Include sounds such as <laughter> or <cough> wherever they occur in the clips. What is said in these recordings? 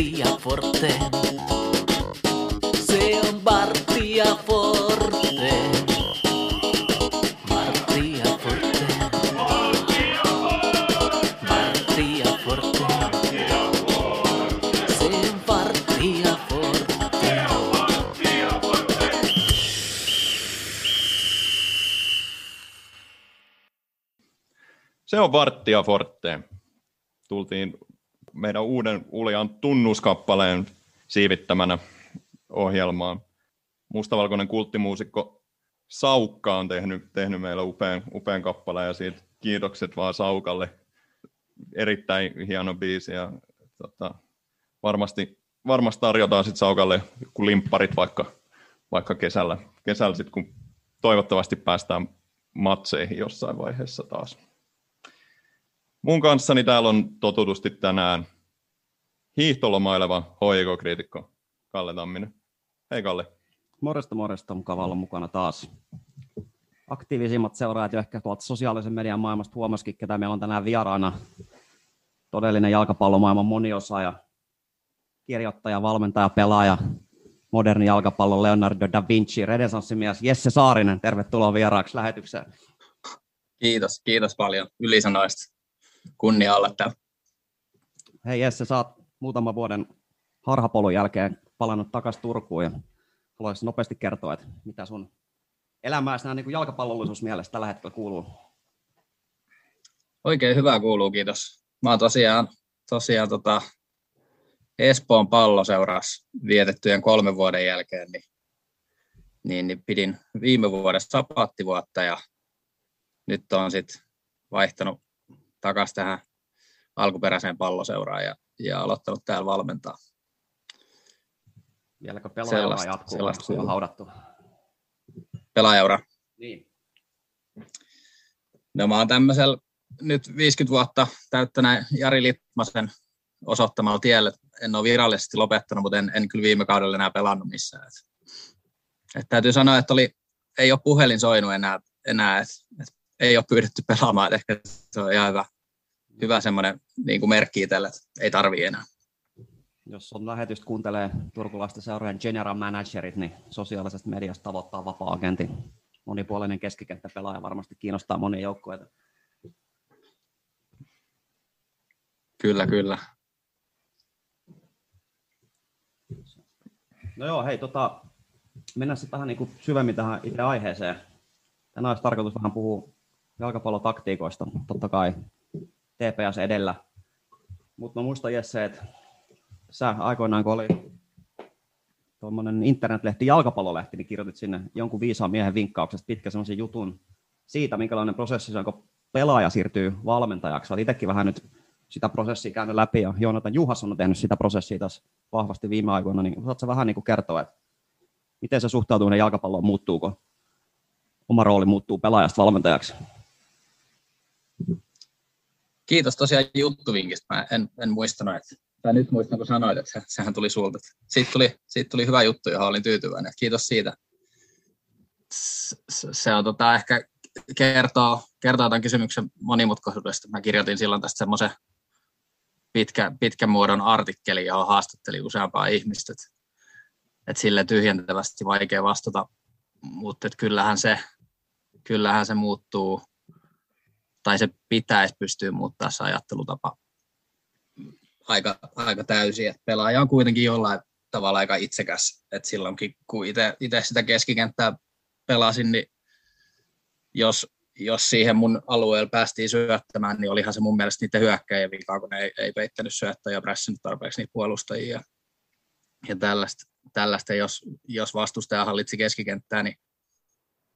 Bartia Forte. Se on Bartia Forte. Bartia Forte. Bartia Forte. Se on Bartia Forte. Se on Varttia Forte. Tultiin meidän uuden Uljan tunnuskappaleen siivittämänä ohjelmaan. Mustavalkoinen kulttimuusikko Saukka on tehnyt, tehnyt meille upean, upean kappaleen ja siitä kiitokset vaan Saukalle. Erittäin hieno biisi ja tota, varmasti, varmasti tarjotaan sitten Saukalle joku limpparit vaikka, vaikka kesällä, kesällä sit, kun toivottavasti päästään matseihin jossain vaiheessa taas. Mun kanssani täällä on totutusti tänään hiihtolomaileva HJK-kriitikko Kalle Tamminen. Hei Kalle. Morjesta, morjesta. Mukava olla mukana taas. Aktiivisimmat seuraajat jo ehkä tuolta sosiaalisen median maailmasta huomasikin, ketä meillä on tänään vieraana. Todellinen jalkapallomaailman moniosaaja, kirjoittaja, valmentaja, pelaaja, moderni jalkapallon Leonardo da Vinci, renesanssimies Jesse Saarinen. Tervetuloa vieraaksi lähetykseen. Kiitos, kiitos paljon ylisanoista. Kunnia olla täällä. Hei Jesse, sä oot muutaman vuoden harhapolun jälkeen palannut takaisin Turkuun ja haluaisin nopeasti kertoa, että mitä sun elämääsi nämä niin jalkapallollisuus mielestä tällä hetkellä kuuluu. Oikein hyvää kuuluu, kiitos. Mä oon tosiaan, tosiaan tota Espoon palloseurassa vietettyjen kolmen vuoden jälkeen, niin, niin, niin pidin viime vuodesta sapaattivuotta ja nyt on sitten vaihtanut takaisin tähän alkuperäiseen palloseuraan ja, ja aloittanut täällä valmentaa. Vieläkö pelaaja Sellaista- jatkuu, sellaista kuuluu. haudattu? Pelaajaura. Niin. No mä oon tämmöisellä nyt 50 vuotta täyttäneen Jari Litmasen osoittamalla tiellä. En ole virallisesti lopettanut, mutta en, en kyllä viime kaudella enää pelannut missään. Et, et täytyy sanoa, että oli, ei ole puhelin soinut enää, enää et, et ei ole pyydetty pelaamaan. Ehkä se on ihan hyvä, hyvä semmoinen niin kuin merkki itselle, että ei tarvii enää. Jos on lähetystä kuuntelee turkulaisten seurojen general managerit, niin sosiaalisesta mediasta tavoittaa vapaa-agentin. Monipuolinen keskikenttäpelaaja varmasti kiinnostaa monia joukkueita. Kyllä, kyllä. No joo, hei, tota, mennään sitten vähän niin kuin syvemmin tähän itse aiheeseen. Tänään olisi tarkoitus vähän puhua jalkapallotaktiikoista, totta kai TPS edellä. Mutta mä muistan Jesse, että sä aikoinaan kun oli tuommoinen internetlehti, jalkapallolehti, niin kirjoitit sinne jonkun viisaan miehen vinkkauksesta pitkä semmoisen jutun siitä, minkälainen prosessi se on, kun pelaaja siirtyy valmentajaksi. Olet itsekin vähän nyt sitä prosessia käynyt läpi, ja Joonatan Juhasson on tehnyt sitä prosessia tässä vahvasti viime aikoina, niin saatko vähän niin kuin kertoa, että miten se suhtautuminen jalkapalloon muuttuuko? Oma rooli muuttuu pelaajasta valmentajaksi. Kiitos tosiaan juttuvinkistä. Mä en, en muistanut, että, tai nyt muistan, kun sanoit, että se, sehän tuli sulta. Siitä tuli, siitä tuli hyvä juttu, johon olin tyytyväinen. Kiitos siitä. Se on tota, ehkä kertoo, kertoo tämän kysymyksen monimutkaisuudesta. Mä kirjoitin silloin tästä semmoisen pitkä, pitkän muodon artikkeli, johon haastattelin useampaa ihmistä. Et, et sille tyhjentävästi vaikea vastata, mutta kyllähän, se, kyllähän se muuttuu tai se pitäisi pystyä muuttaa se ajattelutapa aika, aika täysin. Et pelaaja on kuitenkin jollain tavalla aika itsekäs. Et silloinkin, kun itse sitä keskikenttää pelasin, niin jos, jos siihen mun alueella päästiin syöttämään, niin olihan se mun mielestä niiden hyökkäjien vika, kun ne ei, ei peittänyt syöttäjä ja prässinyt tarpeeksi niitä puolustajia. Ja tällaista, tällaista jos, jos vastustaja hallitsi keskikenttää, niin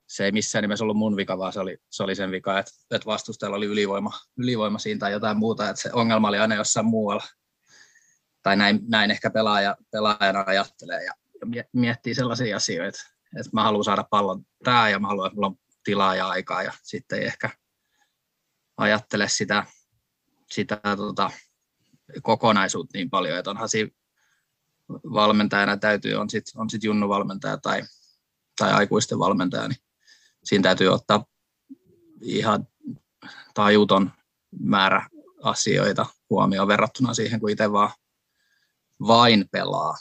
se ei missään nimessä ollut mun vika, vaan se oli, se oli sen vika, että, että vastustajalla oli ylivoima, ylivoima siinä tai jotain muuta, että se ongelma oli aina jossain muualla. Tai näin, näin ehkä pelaaja, pelaajana ajattelee ja mie- miettii sellaisia asioita, että mä haluan saada pallon tää ja mä haluan, että mulla on tilaa ja aikaa ja sitten ei ehkä ajattele sitä, sitä tota, kokonaisuutta niin paljon, että onhan siinä valmentajana täytyy, on sitten on sit junnu valmentaja tai, tai aikuisten valmentaja, niin siinä täytyy ottaa ihan tajuton määrä asioita huomioon verrattuna siihen, kun itse vaan vain pelaa.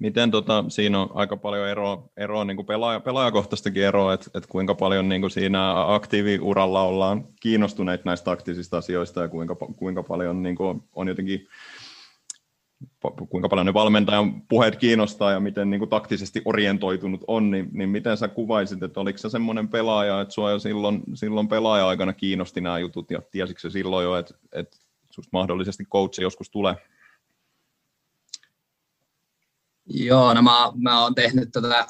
Miten tota, siinä on aika paljon eroa, eroa niin kuin pelaaja, pelaajakohtaistakin eroa, että, että kuinka paljon niin kuin siinä aktiiviuralla ollaan kiinnostuneita näistä taktisista asioista ja kuinka, kuinka paljon niin kuin on jotenkin kuinka paljon ne valmentajan puheet kiinnostaa ja miten niin kuin taktisesti orientoitunut on, niin, niin miten sä kuvaisit, että oliko se semmoinen pelaaja, että sua jo silloin, silloin pelaaja-aikana kiinnosti nämä jutut ja tiesitkö se silloin jo, että, että susta mahdollisesti coach joskus tulee? Joo, no mä, mä oon tehnyt tätä,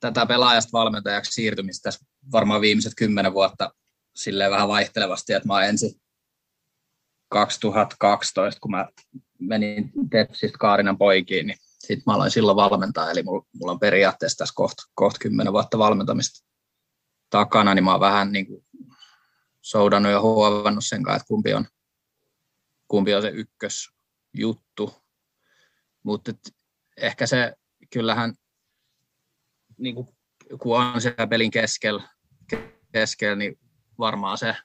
tätä pelaajasta valmentajaksi siirtymistä varmaan viimeiset kymmenen vuotta silleen vähän vaihtelevasti, että mä oon ensin 2012, kun mä menin Tepsistä Kaarinan poikiin, niin sitten mä aloin silloin valmentaa, eli mulla, on periaatteessa tässä kohta koht 10 vuotta valmentamista takana, niin mä oon vähän niin kuin soudannut ja huovannut sen kanssa, että kumpi on, kumpi on se ykkösjuttu. Mutta ehkä se kyllähän, niin kuin, kun on siellä pelin keskellä, keskellä, niin varmaan se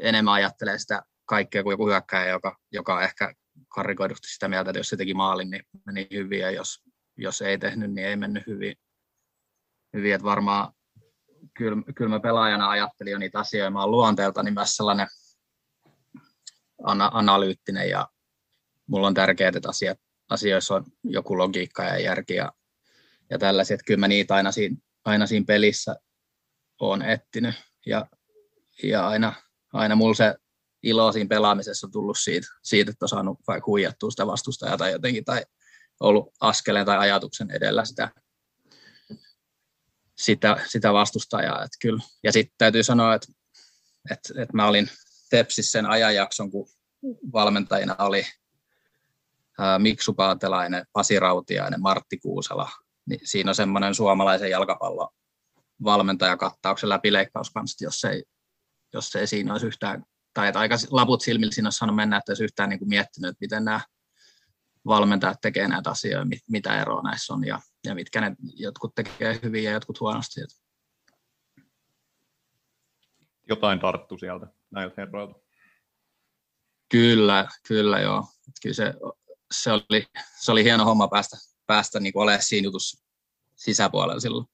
enemmän ajattelee sitä kaikkea kuin joku hyökkäjä, joka, joka on ehkä karikoidusti sitä mieltä, että jos se teki maalin, niin meni hyvin, ja jos, jos ei tehnyt, niin ei mennyt hyvin. hyvin. Että varmaan kyllä, kyllä mä pelaajana ajattelin jo niitä asioita. Mä luonteelta niin myös sellainen ana- analyyttinen ja mulla on tärkeää, että asiat, asioissa on joku logiikka ja järki ja, ja tällaiset. Että kyllä mä niitä aina siinä, aina siinä pelissä on etsinyt ja, ja aina, aina mulla se ilo siinä pelaamisessa on tullut siitä, siitä että on saanut vaikka huijattua sitä vastustajaa tai jotenkin, tai ollut askeleen tai ajatuksen edellä sitä, sitä, sitä vastustajaa. Että kyllä. Ja sitten täytyy sanoa, että, että, että mä olin Tepsissä sen ajanjakson, kun valmentajina oli Miksu Paatelainen, Pasi Rautiainen, Martti Kuusela. Niin siinä on semmoinen suomalaisen jalkapallon valmentajakattauksen läpileikkauskansti, jos ei, jos ei siinä olisi yhtään tai että aika laput silmillä siinä olisi saanut mennä, että olisi yhtään niin kuin miettinyt, että miten nämä valmentajat tekee näitä asioita, mitä eroa näissä on ja, ja mitkä ne jotkut tekee hyvin ja jotkut huonosti. Jotain tarttu sieltä näiltä herroilta. Kyllä, kyllä joo. Kyllä se, se, oli, se oli hieno homma päästä, päästä niin olemaan siinä jutussa sisäpuolella silloin.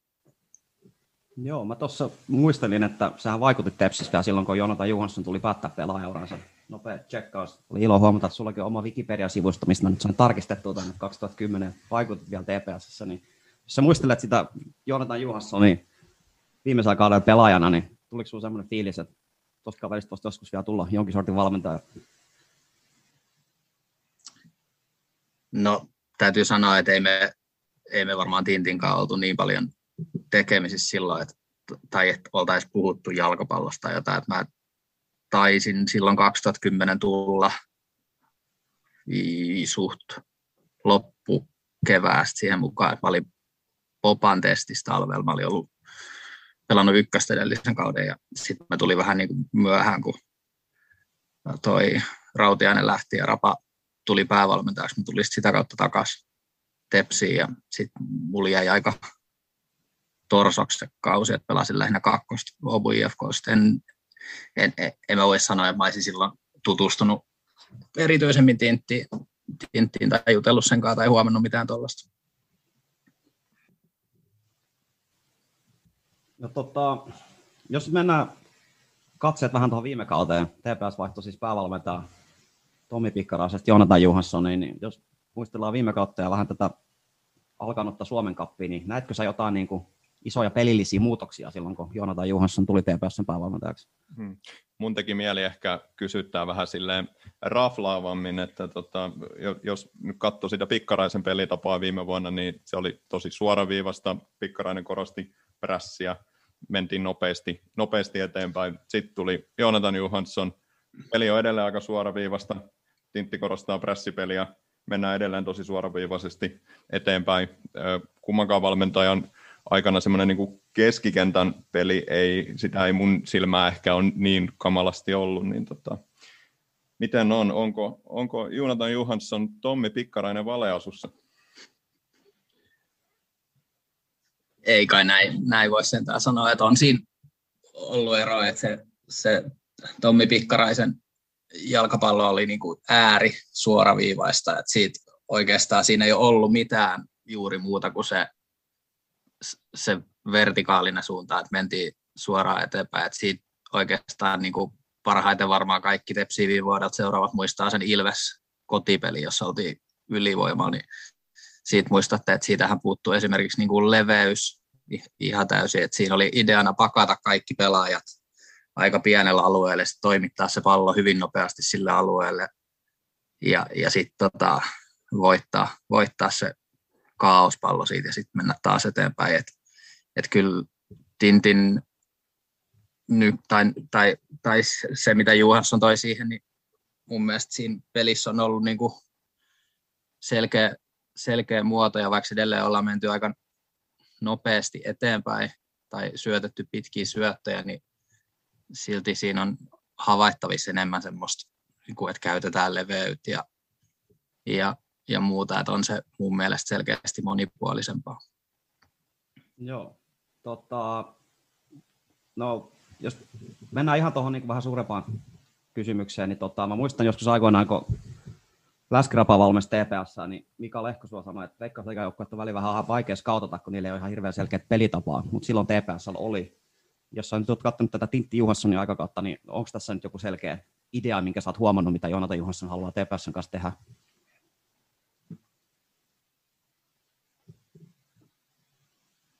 Joo, mä tuossa muistelin, että sähän vaikutit Tepsistä silloin, kun Jonathan Juhansson tuli päättää pelaajauransa. Nopea tsekkaus. Oli ilo huomata, että sullakin on oma Wikipedia-sivusto, mistä mä nyt sain tarkistettua tänne 2010. Vaikutit vielä TPS. Niin jos sä muistelet sitä Jonathan Johanssonin viimeisellä kaudella pelaajana, niin tuliko sinulla sellainen fiilis, että tuosta kaverista voisi joskus vielä tulla jonkin sortin valmentaja? No, täytyy sanoa, että ei me, ei me varmaan Tintinkaan oltu niin paljon tekemisissä silloin, että, tai että oltaisiin puhuttu jalkapallosta tai jotain, että mä taisin silloin 2010 tulla suht loppu keväästä siihen mukaan, että mä olin Popan testissä talvella, mä olin ollut pelannut ykköstä edellisen kauden ja sitten mä tulin vähän niin kuin myöhään, kun toi Rautiainen lähti ja Rapa tuli päävalmentajaksi, mä tulin sitä kautta takaisin Tepsiin ja sitten mulla jäi aika torsoksi kausi, että pelasin lähinnä kakkosta Obu IFKsta. En, en, en, en voi sanoa, että mä olisin silloin tutustunut erityisemmin tinttiin, tinttiin tai jutellut sen kanssa tai huomannut mitään tuollaista. No, tota, jos mennään katseet vähän tuohon viime kauteen, TPS vaihtoi siis päävalmentaja Tomi Pikkaraisesta Jonathan Johanssoniin, niin jos muistellaan viime kautta ja vähän tätä alkanutta Suomen kappiin, niin näetkö sä jotain niin kuin isoja pelillisiä muutoksia silloin, kun Jonathan Johansson tuli TPSn päävalmentajaksi. Hmm. Mun teki mieli ehkä kysyttää vähän silleen raflaavammin, että tota, jos nyt katsoo sitä Pikkaraisen pelitapaa viime vuonna, niin se oli tosi suoraviivasta. Pikkarainen korosti prässiä, mentiin nopeasti, nopeasti eteenpäin. Sitten tuli Jonathan Johansson, peli on edelleen aika suoraviivasta, Tintti korostaa prässipeliä, mennään edelleen tosi suoraviivaisesti eteenpäin. Kummankaan valmentajan aikana semmoinen niin keskikentän peli, ei, sitä ei mun silmää ehkä on niin kamalasti ollut, niin tota, miten on? Onko, onko Jonathan Johansson Tommi Pikkarainen valeasussa? Ei kai näin, näin voi sentään sanoa, että on siinä ollut ero, että se, se Tommi Pikkaraisen jalkapallo oli niin kuin ääri suoraviivaista, että siitä oikeastaan siinä ei ollut mitään juuri muuta kuin se, se vertikaalinen suunta, että mentiin suoraan eteenpäin, että siitä oikeastaan niin kuin parhaiten varmaan kaikki tepsiviivuodat seuraavat muistaa sen Ilves kotipeli, jossa oltiin ylivoimalla, niin siitä muistatte, että siitähän puuttuu esimerkiksi niin kuin leveys ihan täysin, että siinä oli ideana pakata kaikki pelaajat aika pienellä alueella, sitten toimittaa se pallo hyvin nopeasti sille alueelle ja, ja sitten tota, voittaa, voittaa se kaospallo siitä ja sitten mennä taas eteenpäin. Et, et kyllä Tintin nyt, tai, tai, tai, se, mitä Juhansson toi siihen, niin mun mielestä siinä pelissä on ollut niin selkeä, selkeä muoto, ja vaikka edelleen ollaan menty aika nopeasti eteenpäin tai syötetty pitkiä syöttöjä, niin silti siinä on havaittavissa enemmän semmoista, niin kuin, että käytetään leveyttä ja, ja, ja muuta, että on se mun mielestä selkeästi monipuolisempaa. Joo, tota, no jos mennään ihan tuohon niin vähän suurempaan kysymykseen, niin tota, mä muistan joskus aikoinaan, kun Läskirapa valmis TPS, niin Mika Lehko sanoi, että Veikkausliigajoukkueet on välillä vähän vaikea skautata, kun niillä ei ole ihan hirveän selkeät pelitapaa, mutta silloin TPS oli. Jos sä nyt oot katsonut tätä Tintti Juhanssonin aikakautta, niin onko tässä nyt joku selkeä idea, minkä sä oot huomannut, mitä Jonata Juhansson haluaa TPSn kanssa tehdä?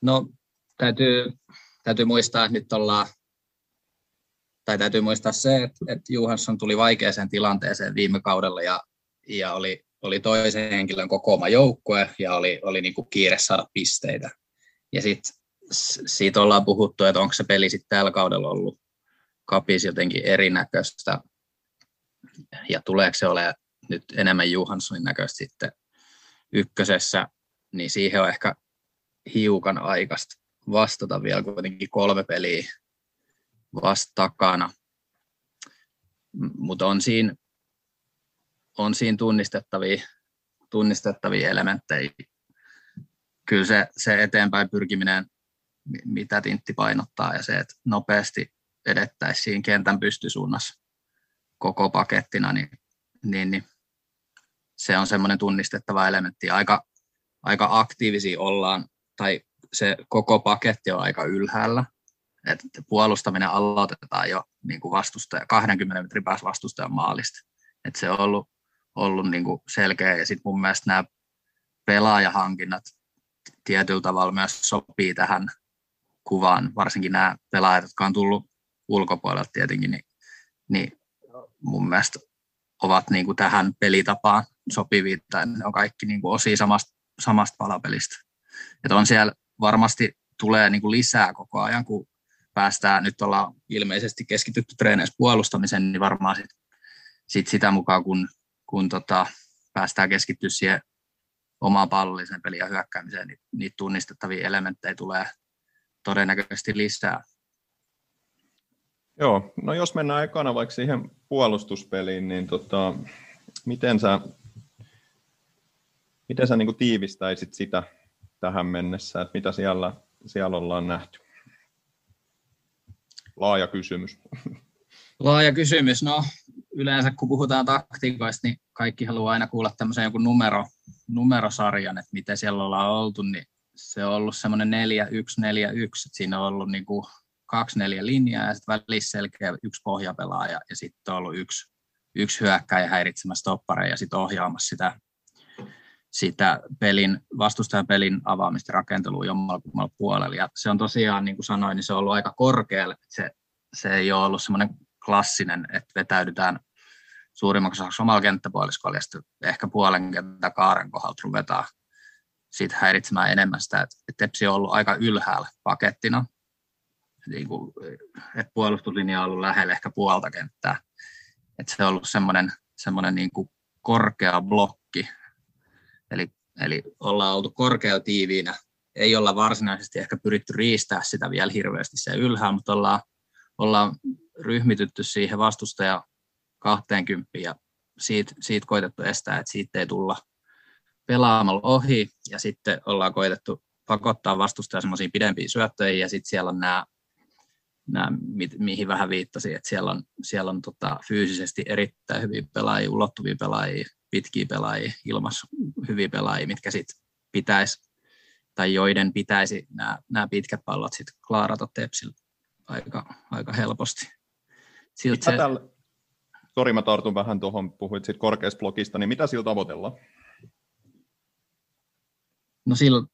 No, täytyy, täytyy muistaa, että nyt ollaan tai täytyy muistaa se, että, että Juhansson tuli vaikeaseen tilanteeseen viime kaudella ja, ja oli, oli toisen henkilön kokoama joukkue ja oli, oli niin kuin kiire saada pisteitä. Ja sitten siitä ollaan puhuttu, että onko se peli sitten tällä kaudella ollut kapis jotenkin erinäköistä ja tuleeko se ole nyt enemmän Johanssonin näköistä sitten ykkösessä, niin siihen on ehkä hiukan aikaista vastata vielä kuitenkin kolme peliä vasta takana. Mutta on siinä, on siinä tunnistettavia, tunnistettavia elementtejä. Kyllä se, se eteenpäin pyrkiminen, mitä Tintti painottaa, ja se, että nopeasti edettäisiin siinä kentän pystysuunnassa koko pakettina, niin, niin, niin se on semmoinen tunnistettava elementti. Aika, aika aktiivisia ollaan, tai se koko paketti on aika ylhäällä, että puolustaminen aloitetaan jo niin kuin vastustaja, 20 metrin päässä vastustajan maalista. Että se on ollut, ollut niin kuin selkeä ja sitten mun mielestä nämä pelaajahankinnat tietyllä tavalla myös sopii tähän kuvaan, varsinkin nämä pelaajat, jotka on tullut ulkopuolelta tietenkin, niin, niin mun mielestä ovat niin kuin tähän pelitapaan sopivia, tai ne on kaikki niin kuin osia samasta, samasta palapelistä. Että on siellä varmasti tulee niin kuin lisää koko ajan, kun päästään, nyt ollaan ilmeisesti keskitytty treeneissä puolustamiseen, niin varmaan sit, sit sitä mukaan, kun, kun tota, päästään keskittyä siihen omaan pallolliseen peliin ja hyökkäämiseen, niin niitä tunnistettavia elementtejä tulee todennäköisesti lisää. Joo, no jos mennään ekana vaikka siihen puolustuspeliin, niin tota, miten sä, miten sä niin tiivistäisit sitä tähän mennessä, että mitä siellä, siellä ollaan nähty? Laaja kysymys. Laaja kysymys. No, yleensä kun puhutaan taktiikoista, niin kaikki haluaa aina kuulla tämmöisen jonkun numero, numerosarjan, että miten siellä ollaan oltu, niin se on ollut semmoinen 4-1-4-1, että siinä on ollut niin kuin kaksi neljä linjaa ja sitten välissä selkeä yksi pohjapelaaja ja sitten on ollut yksi, yksi hyökkäjä häiritsemässä toppareja ja sitten ohjaamassa sitä, sitä pelin, vastustajan pelin avaamista rakentelua jommalla puolella. Ja se on tosiaan, niin kuin sanoin, niin se on ollut aika korkealle. Se, se ei ole ollut semmoinen klassinen, että vetäydytään suurimmaksi osaksi omalla kenttäpuoliskolla ja ehkä puolen kenttä kaaren kohdalta ruvetaan siitä häiritsemään enemmän sitä, että Tepsi on ollut aika ylhäällä pakettina, niin kuin, että puolustuslinja on ollut lähellä ehkä puolta kenttää. Että se on ollut semmoinen, semmoinen niin kuin korkea blokki, eli, ollaan oltu korkea tiiviinä. Ei olla varsinaisesti ehkä pyritty riistää sitä vielä hirveästi se ylhäällä, mutta ollaan, ollaan ryhmitytty siihen vastustaja 20 ja siitä, siitä koitettu estää, että siitä ei tulla pelaamalla ohi ja sitten ollaan koitettu pakottaa vastustaja semmoisiin pidempiin syöttöihin ja sitten siellä on nämä nämä, mi, mihin vähän viittasin, että siellä on, siellä on tota, fyysisesti erittäin hyviä pelaajia, ulottuvia pelaajia, pitkiä pelaajia, ilmas hyviä pelaajia, mitkä sitten pitäisi, tai joiden pitäisi nämä, nämä pitkät pallot sitten klaarata Tepsillä aika, aika helposti. Siltä se... Tällä... Sori, mä tartun vähän tuohon, puhuit siitä korkeasta blogista, niin mitä sillä tavoitellaan? No sillä,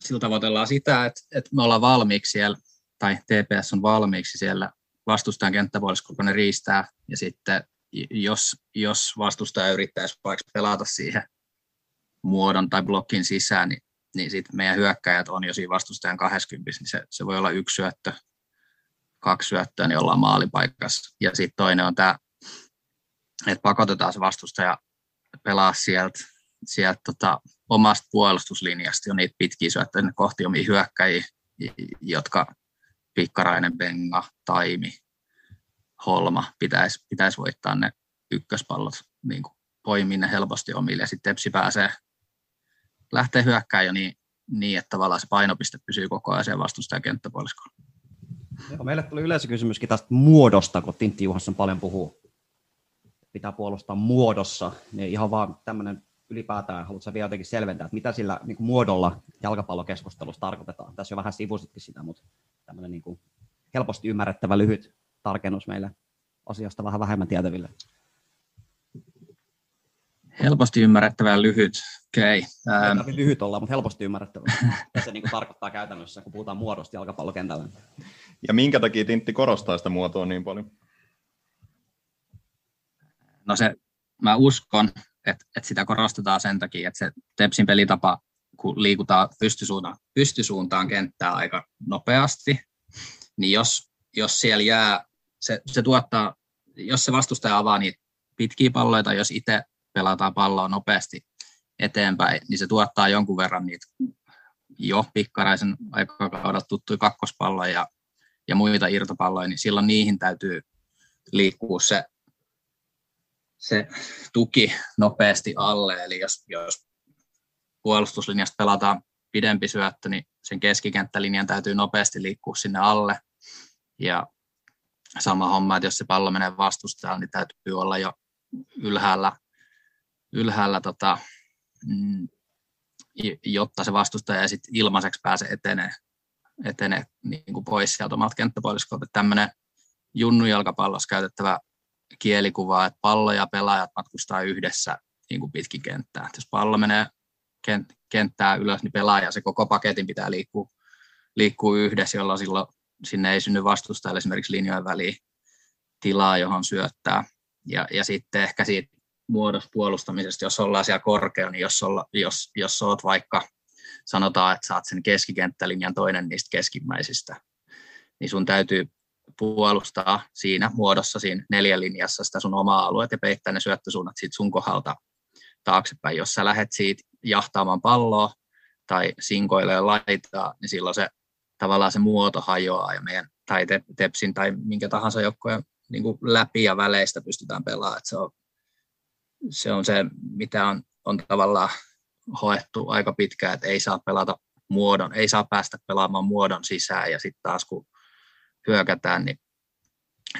sillä tavoitellaan sitä, että, että me ollaan valmiiksi siellä, tai TPS on valmiiksi siellä vastustajan kenttäpuolessa, kun ne riistää, ja sitten jos, jos vastustaja yrittäisi vaikka pelata siihen muodon tai blokkin sisään, niin, niin sitten meidän hyökkäjät on jo siinä vastustajan 20, niin se, se voi olla yksi syöttö, kaksi syöttöä, niin ollaan maalipaikassa. Ja sitten toinen on tämä, että pakotetaan se vastustaja pelaa sieltä, sieltä tota, omasta puolustuslinjasta jo niitä pitkiä syöttöjä kohti omia hyökkäjiä, jotka Pikkarainen, Benga, Taimi, Holma pitäisi, pitäisi voittaa ne ykköspallot niin kuin poimia ne helposti omille ja sitten Tepsi pääsee lähtee hyökkään jo niin, niin, että tavallaan se painopiste pysyy koko ajan vastustajan kenttäpuoliskolla. Joo, meille tuli yleisökysymyskin tästä muodosta, kun Tintti Juhansson paljon puhuu. Pitää puolustaa muodossa. Niin ihan vaan tämmöinen ylipäätään, haluatko vielä jotenkin selventää, että mitä sillä niin kuin muodolla jalkapallokeskustelussa tarkoitetaan? Tässä jo vähän sivusitkin sitä, mutta tämmöinen niin kuin helposti ymmärrettävä lyhyt tarkennus meille asiasta vähän vähemmän tietäville. Helposti ymmärrettävä lyhyt. Okay. Ähm. lyhyt olla, mutta helposti ymmärrettävä. Mitä <laughs> se niin kuin tarkoittaa käytännössä, kun puhutaan muodosta jalkapallokentällä? Ja minkä takia Tintti korostaa sitä muotoa niin paljon? No se, mä uskon, että, että sitä korostetaan sen takia, että se Tepsin pelitapa, kun liikutaan pystysuuntaan, pystysuuntaan kenttää aika nopeasti, niin jos, jos siellä jää, se, se tuottaa, jos se vastustaja avaa niitä pitkiä palloja tai jos itse pelataan palloa nopeasti eteenpäin, niin se tuottaa jonkun verran niitä jo pikkaraisen aikakaudelta tuttuja kakkospalloja ja, ja muita irtopalloja, niin silloin niihin täytyy liikkua se, se tuki nopeasti alle. Eli jos, jos puolustuslinjasta pelataan pidempi syöttö, niin sen keskikenttälinjan täytyy nopeasti liikkua sinne alle. Ja sama homma, että jos se pallo menee vastustajalle, niin täytyy olla jo ylhäällä, ylhäällä tota, mm, jotta se vastustaja sitten ilmaiseksi pääsee etenee, etenee niin kuin pois sieltä omalta kenttäpuoliskolta. Tämmöinen junnujalkapallossa käytettävä kielikuva, että pallo ja pelaajat matkustaa yhdessä niin kuin pitkin kenttää. jos pallo menee kenttää ylös, niin pelaaja se koko paketin pitää liikkua, liikkua yhdessä, jolloin silloin sinne ei synny vastustajalle esimerkiksi linjojen väliin tilaa, johon syöttää. Ja, ja sitten ehkä siitä muodossa puolustamisesta, jos ollaan siellä korkealla, niin jos, olla, jos, jos olet vaikka, sanotaan, että saat sen keskikenttälinjan toinen niistä keskimmäisistä, niin sun täytyy puolustaa siinä muodossa, siinä neljälinjassa sitä sun omaa alueet ja peittää ne syöttösuunnat siitä sun kohdalta taaksepäin. Jos sä lähdet siitä jahtaamaan palloa tai sinkoilee laitaa, niin silloin se tavallaan se muoto hajoaa ja meidän tai tepsin tai minkä tahansa joukkojen niin läpi ja väleistä pystytään pelaamaan. Se on se on se, mitä on, on tavallaan hoettu aika pitkään, että ei saa pelata muodon, ei saa päästä pelaamaan muodon sisään ja sitten taas kun hyökätään, niin,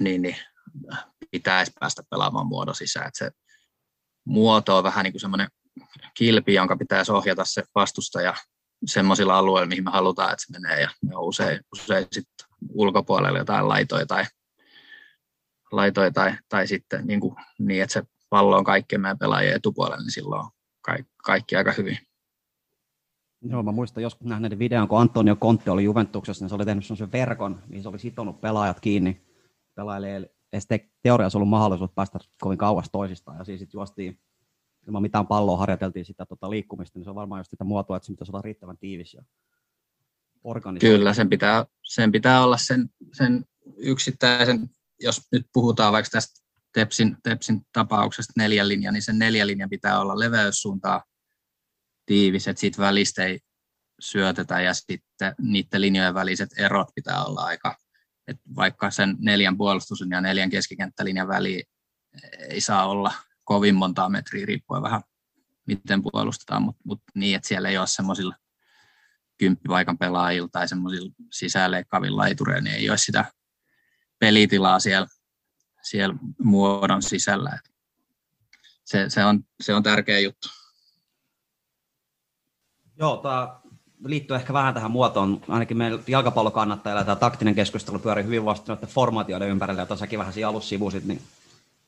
niin, niin pitäisi päästä pelaamaan muodon sisään. Et se muoto on vähän niin kuin semmoinen kilpi, jonka pitäisi ohjata se vastustaja semmoisilla alueilla, mihin me halutaan, että se menee, ja ne on usein, usein sitten ulkopuolella jotain laitoja tai, laitoja tai, tai sitten niin, kuin, niin, että se pallo on kaikkien meidän pelaajien etupuolella, niin silloin kaikki, kaikki aika hyvin. Joo, mä muistan joskus nähneiden videon, kun Antonio Conte oli Juventuksessa, niin se oli tehnyt sellaisen verkon, mihin se oli sitonut pelaajat kiinni. Pelaajille ei te, teoriassa ollut mahdollisuus päästä kovin kauas toisistaan, ja siis sitten juostiin ilman mitään palloa harjoiteltiin sitä tota, liikkumista, niin se on varmaan just sitä muotoa, että se pitäisi olla riittävän tiivis ja Kyllä, sen pitää, sen pitää olla sen, sen yksittäisen, jos nyt puhutaan vaikka tästä Tepsin, Tepsin tapauksesta neljän linja, niin sen neljän linjan pitää olla leveyssuuntaa tiivis, että siitä välistä ei syötetä ja sitten niiden linjojen väliset erot pitää olla aika, että vaikka sen neljän puolustus ja neljän keskikenttälinjan väli ei saa olla kovin montaa metriä riippuen vähän miten puolustetaan, mutta mut niin, että siellä ei ole semmoisilla kymppipaikan pelaajilla tai semmoisilla sisäänleikkaavilla laitureilla, niin ei ole sitä pelitilaa siellä, siellä muodon sisällä. Et se, se, on, se on tärkeä juttu. Joo, tämä liittyy ehkä vähän tähän muotoon. Ainakin meillä jalkapallokannattajilla tämä taktinen keskustelu pyörii hyvin vasta noiden formaatioiden ympärillä, jota säkin vähän siinä alussa sivusit, niin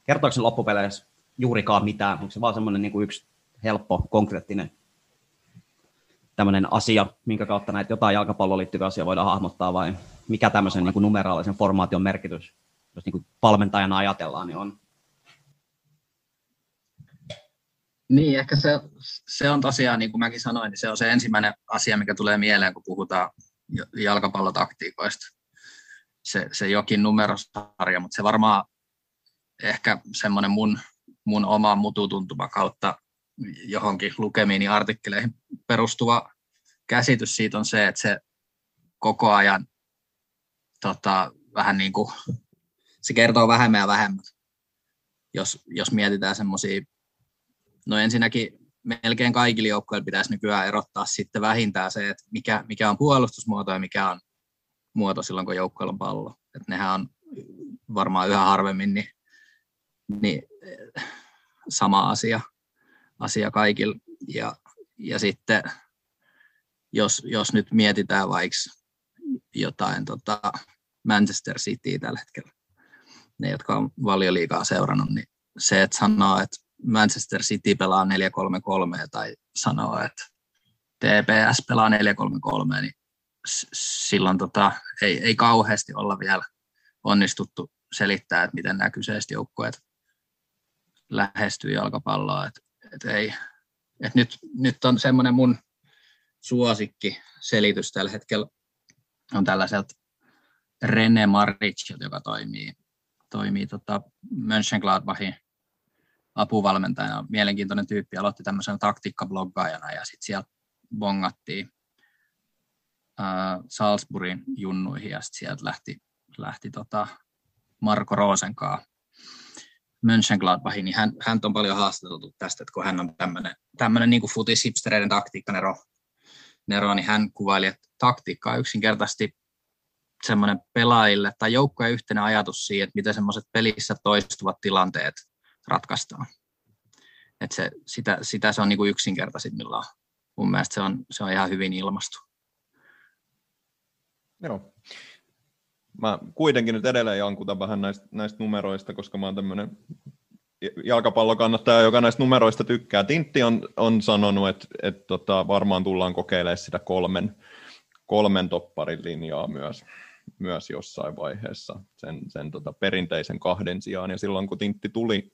kertooko se loppupeleissä juurikaan mitään? Onko se vaan semmoinen niin kuin yksi helppo, konkreettinen tämmöinen asia, minkä kautta näitä jotain jalkapalloon liittyviä asioita voidaan hahmottaa, vai mikä tämmöisen niin kuin numeraalisen formaation merkitys, jos niin kuin valmentajana ajatellaan, niin on? Niin, ehkä se, se on tosiaan, niin kuin mäkin sanoin, niin se on se ensimmäinen asia, mikä tulee mieleen, kun puhutaan jalkapallotaktiikoista. Se, se jokin numerosarja, mutta se varmaan ehkä semmoinen mun, mun oma mututuntuma kautta johonkin lukemiin artikkeleihin perustuva käsitys siitä on se, että se koko ajan tota, vähän niin kuin, se kertoo vähemmän ja vähemmän, jos, jos mietitään semmoisia, no ensinnäkin melkein kaikille joukkoille pitäisi nykyään erottaa sitten vähintään se, että mikä, mikä on puolustusmuoto ja mikä on muoto silloin, kun joukkoilla on pallo. Että nehän on varmaan yhä harvemmin niin, niin sama asia, asia kaikilla. Ja, ja sitten jos, jos nyt mietitään vaikka jotain tota Manchester City tällä hetkellä, ne jotka on valioliikaa seurannut, niin se, että sanoo, että Manchester City pelaa 4-3-3 tai sanoo, että TPS pelaa 4-3-3, niin silloin tota, ei, ei kauheasti olla vielä onnistuttu selittää, että miten nämä kyseiset joukkueet lähestyy jalkapalloa. Et, et ei, et nyt, nyt on semmoinen mun suosikki selitys tällä hetkellä on tällaiselta René Maric, joka toimii, toimii tota Mönchengladbachin apuvalmentajana. Mielenkiintoinen tyyppi, aloitti tämmöisen taktiikkabloggaajana ja sitten sieltä bongattiin äh, Salzburgin junnuihin ja sitten sieltä lähti, lähti tota Marko Rosenkaa Mönchengladbachin, niin hän, hän on paljon haastateltu tästä, että kun hän on tämmöinen, tämmöinen niin futishipstereiden taktiikkanero, Nero, niin hän kuvaili, että taktiikka on yksinkertaisesti semmoinen pelaajille tai joukkojen yhtenä ajatus siihen, että miten semmoiset pelissä toistuvat tilanteet ratkaistaan. Että se, sitä, sitä se on niin kuin yksinkertaisimmillaan. Mun mielestä se on, se on ihan hyvin ilmastu. Joo. Mä kuitenkin nyt edelleen jankutan vähän näistä, näistä numeroista, koska mä oon tämmöinen jalkapallokannattaja, joka näistä numeroista tykkää. Tintti on, on sanonut, että, että tota, varmaan tullaan kokeilemaan sitä kolmen, kolmen topparin linjaa myös, myös jossain vaiheessa, sen, sen tota, perinteisen kahden sijaan. Ja silloin kun Tintti tuli,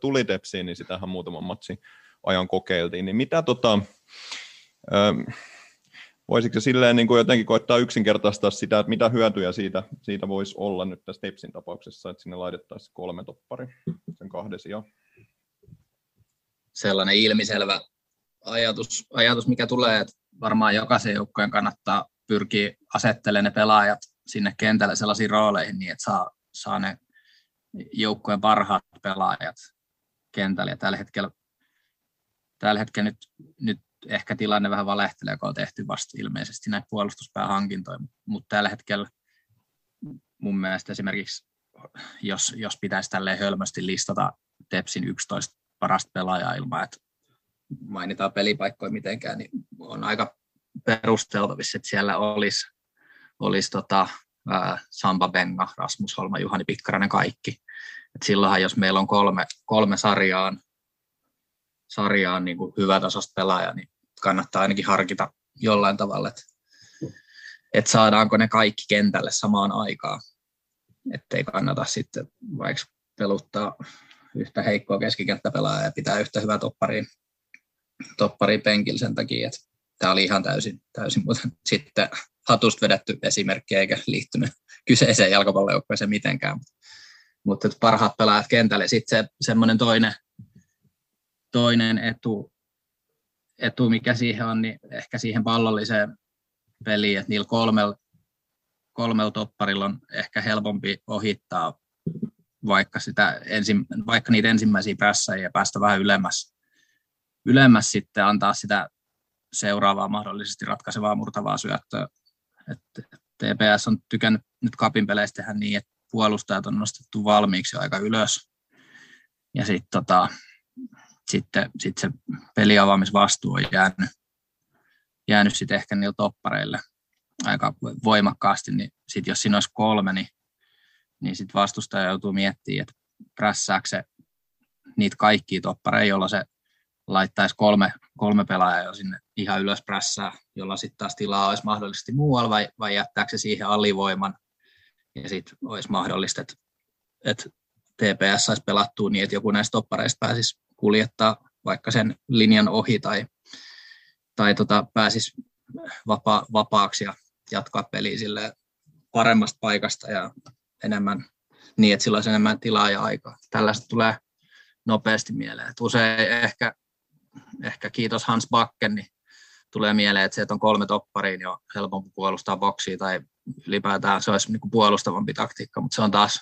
tuli Tepsiin, niin sitähän muutaman matsi ajan kokeiltiin. Niin mitä tota, voisiko silleen niin kuin jotenkin koittaa yksinkertaistaa sitä, että mitä hyötyjä siitä, siitä voisi olla nyt tässä Tepsin tapauksessa, että sinne laitettaisiin kolme toppari sen kahden? Sellainen ilmiselvä ajatus, ajatus, mikä tulee, että varmaan jokaisen joukkojen kannattaa pyrkiä asettelemaan ne pelaajat sinne kentälle sellaisiin rooleihin niin, että saa, saa ne joukkojen parhaat pelaajat kentälle. Ja tällä hetkellä, tällä hetkellä nyt, nyt ehkä tilanne vähän valehtelee, kun on tehty vasta ilmeisesti näitä puolustuspäähankintoja, mutta tällä hetkellä mun mielestä esimerkiksi, jos, jos pitäisi tälleen hölmösti listata Tepsin 11 parasta pelaajaa ilman, että mainitaan pelipaikkoja mitenkään, niin on aika perusteltavissa, että siellä olisi, olisi tota, ää, Samba Benga, Rasmus Holma, Juhani Pikkarainen, kaikki. Et silloinhan, jos meillä on kolme, kolme sarjaan, sarjaan niin kuin hyvätasosta pelaajaa, niin kannattaa ainakin harkita jollain tavalla, että, että saadaanko ne kaikki kentälle samaan aikaan. Ettei kannata sitten vaikka peluttaa yhtä heikkoa keskikenttäpelaajaa ja pitää yhtä hyvää toppariin, toppariin penkillä sen takia, että tämä oli ihan täysin, täysin mutta sitten hatusta vedetty esimerkki eikä liittynyt kyseiseen jalkapallojoukkueeseen mitenkään. Mutta parhaat pelaajat kentälle. Sitten se semmoinen toinen, toinen etu, etu, mikä siihen on, niin ehkä siihen pallolliseen peliin, että niillä kolmella, kolmella topparilla on ehkä helpompi ohittaa vaikka, sitä ensin, vaikka niitä ensimmäisiä päässä ja päästä vähän ylemmäs, ylemmäs sitten antaa sitä seuraavaa mahdollisesti ratkaisevaa murtavaa syöttöä. Et TPS on tykännyt nyt kapin peleistä tehdä niin, että puolustajat on nostettu valmiiksi aika ylös. Ja sitten tota, sitten sit se peliavaamisvastuu on jäänyt, jäänyt sitten ehkä niillä toppareille aika voimakkaasti, niin sitten jos siinä olisi kolme, niin, niin sitten vastustaja joutuu miettimään, että prässääkö se niitä kaikkia toppareja, jolla se laittaisi kolme, kolme pelaajaa jo sinne ihan ylös prässää, jolla sitten taas tilaa olisi mahdollisesti muualla, vai, vai jättääkö se siihen alivoiman, ja sitten olisi mahdollista, että, että TPS saisi pelattua niin, että joku näistä toppareista pääsisi kuljettaa vaikka sen linjan ohi tai, tai tota, pääsisi vapaa, vapaaksi ja jatkaa peliä sille paremmasta paikasta ja enemmän niin, että sillä olisi enemmän tilaa ja aikaa. Tällaista tulee nopeasti mieleen. Et usein ehkä, ehkä kiitos Hans Bakken, niin tulee mieleen, että se, että on kolme toppariin, niin helpompi puolustaa boksia tai ylipäätään se olisi niin puolustavampi taktiikka, mutta se on taas,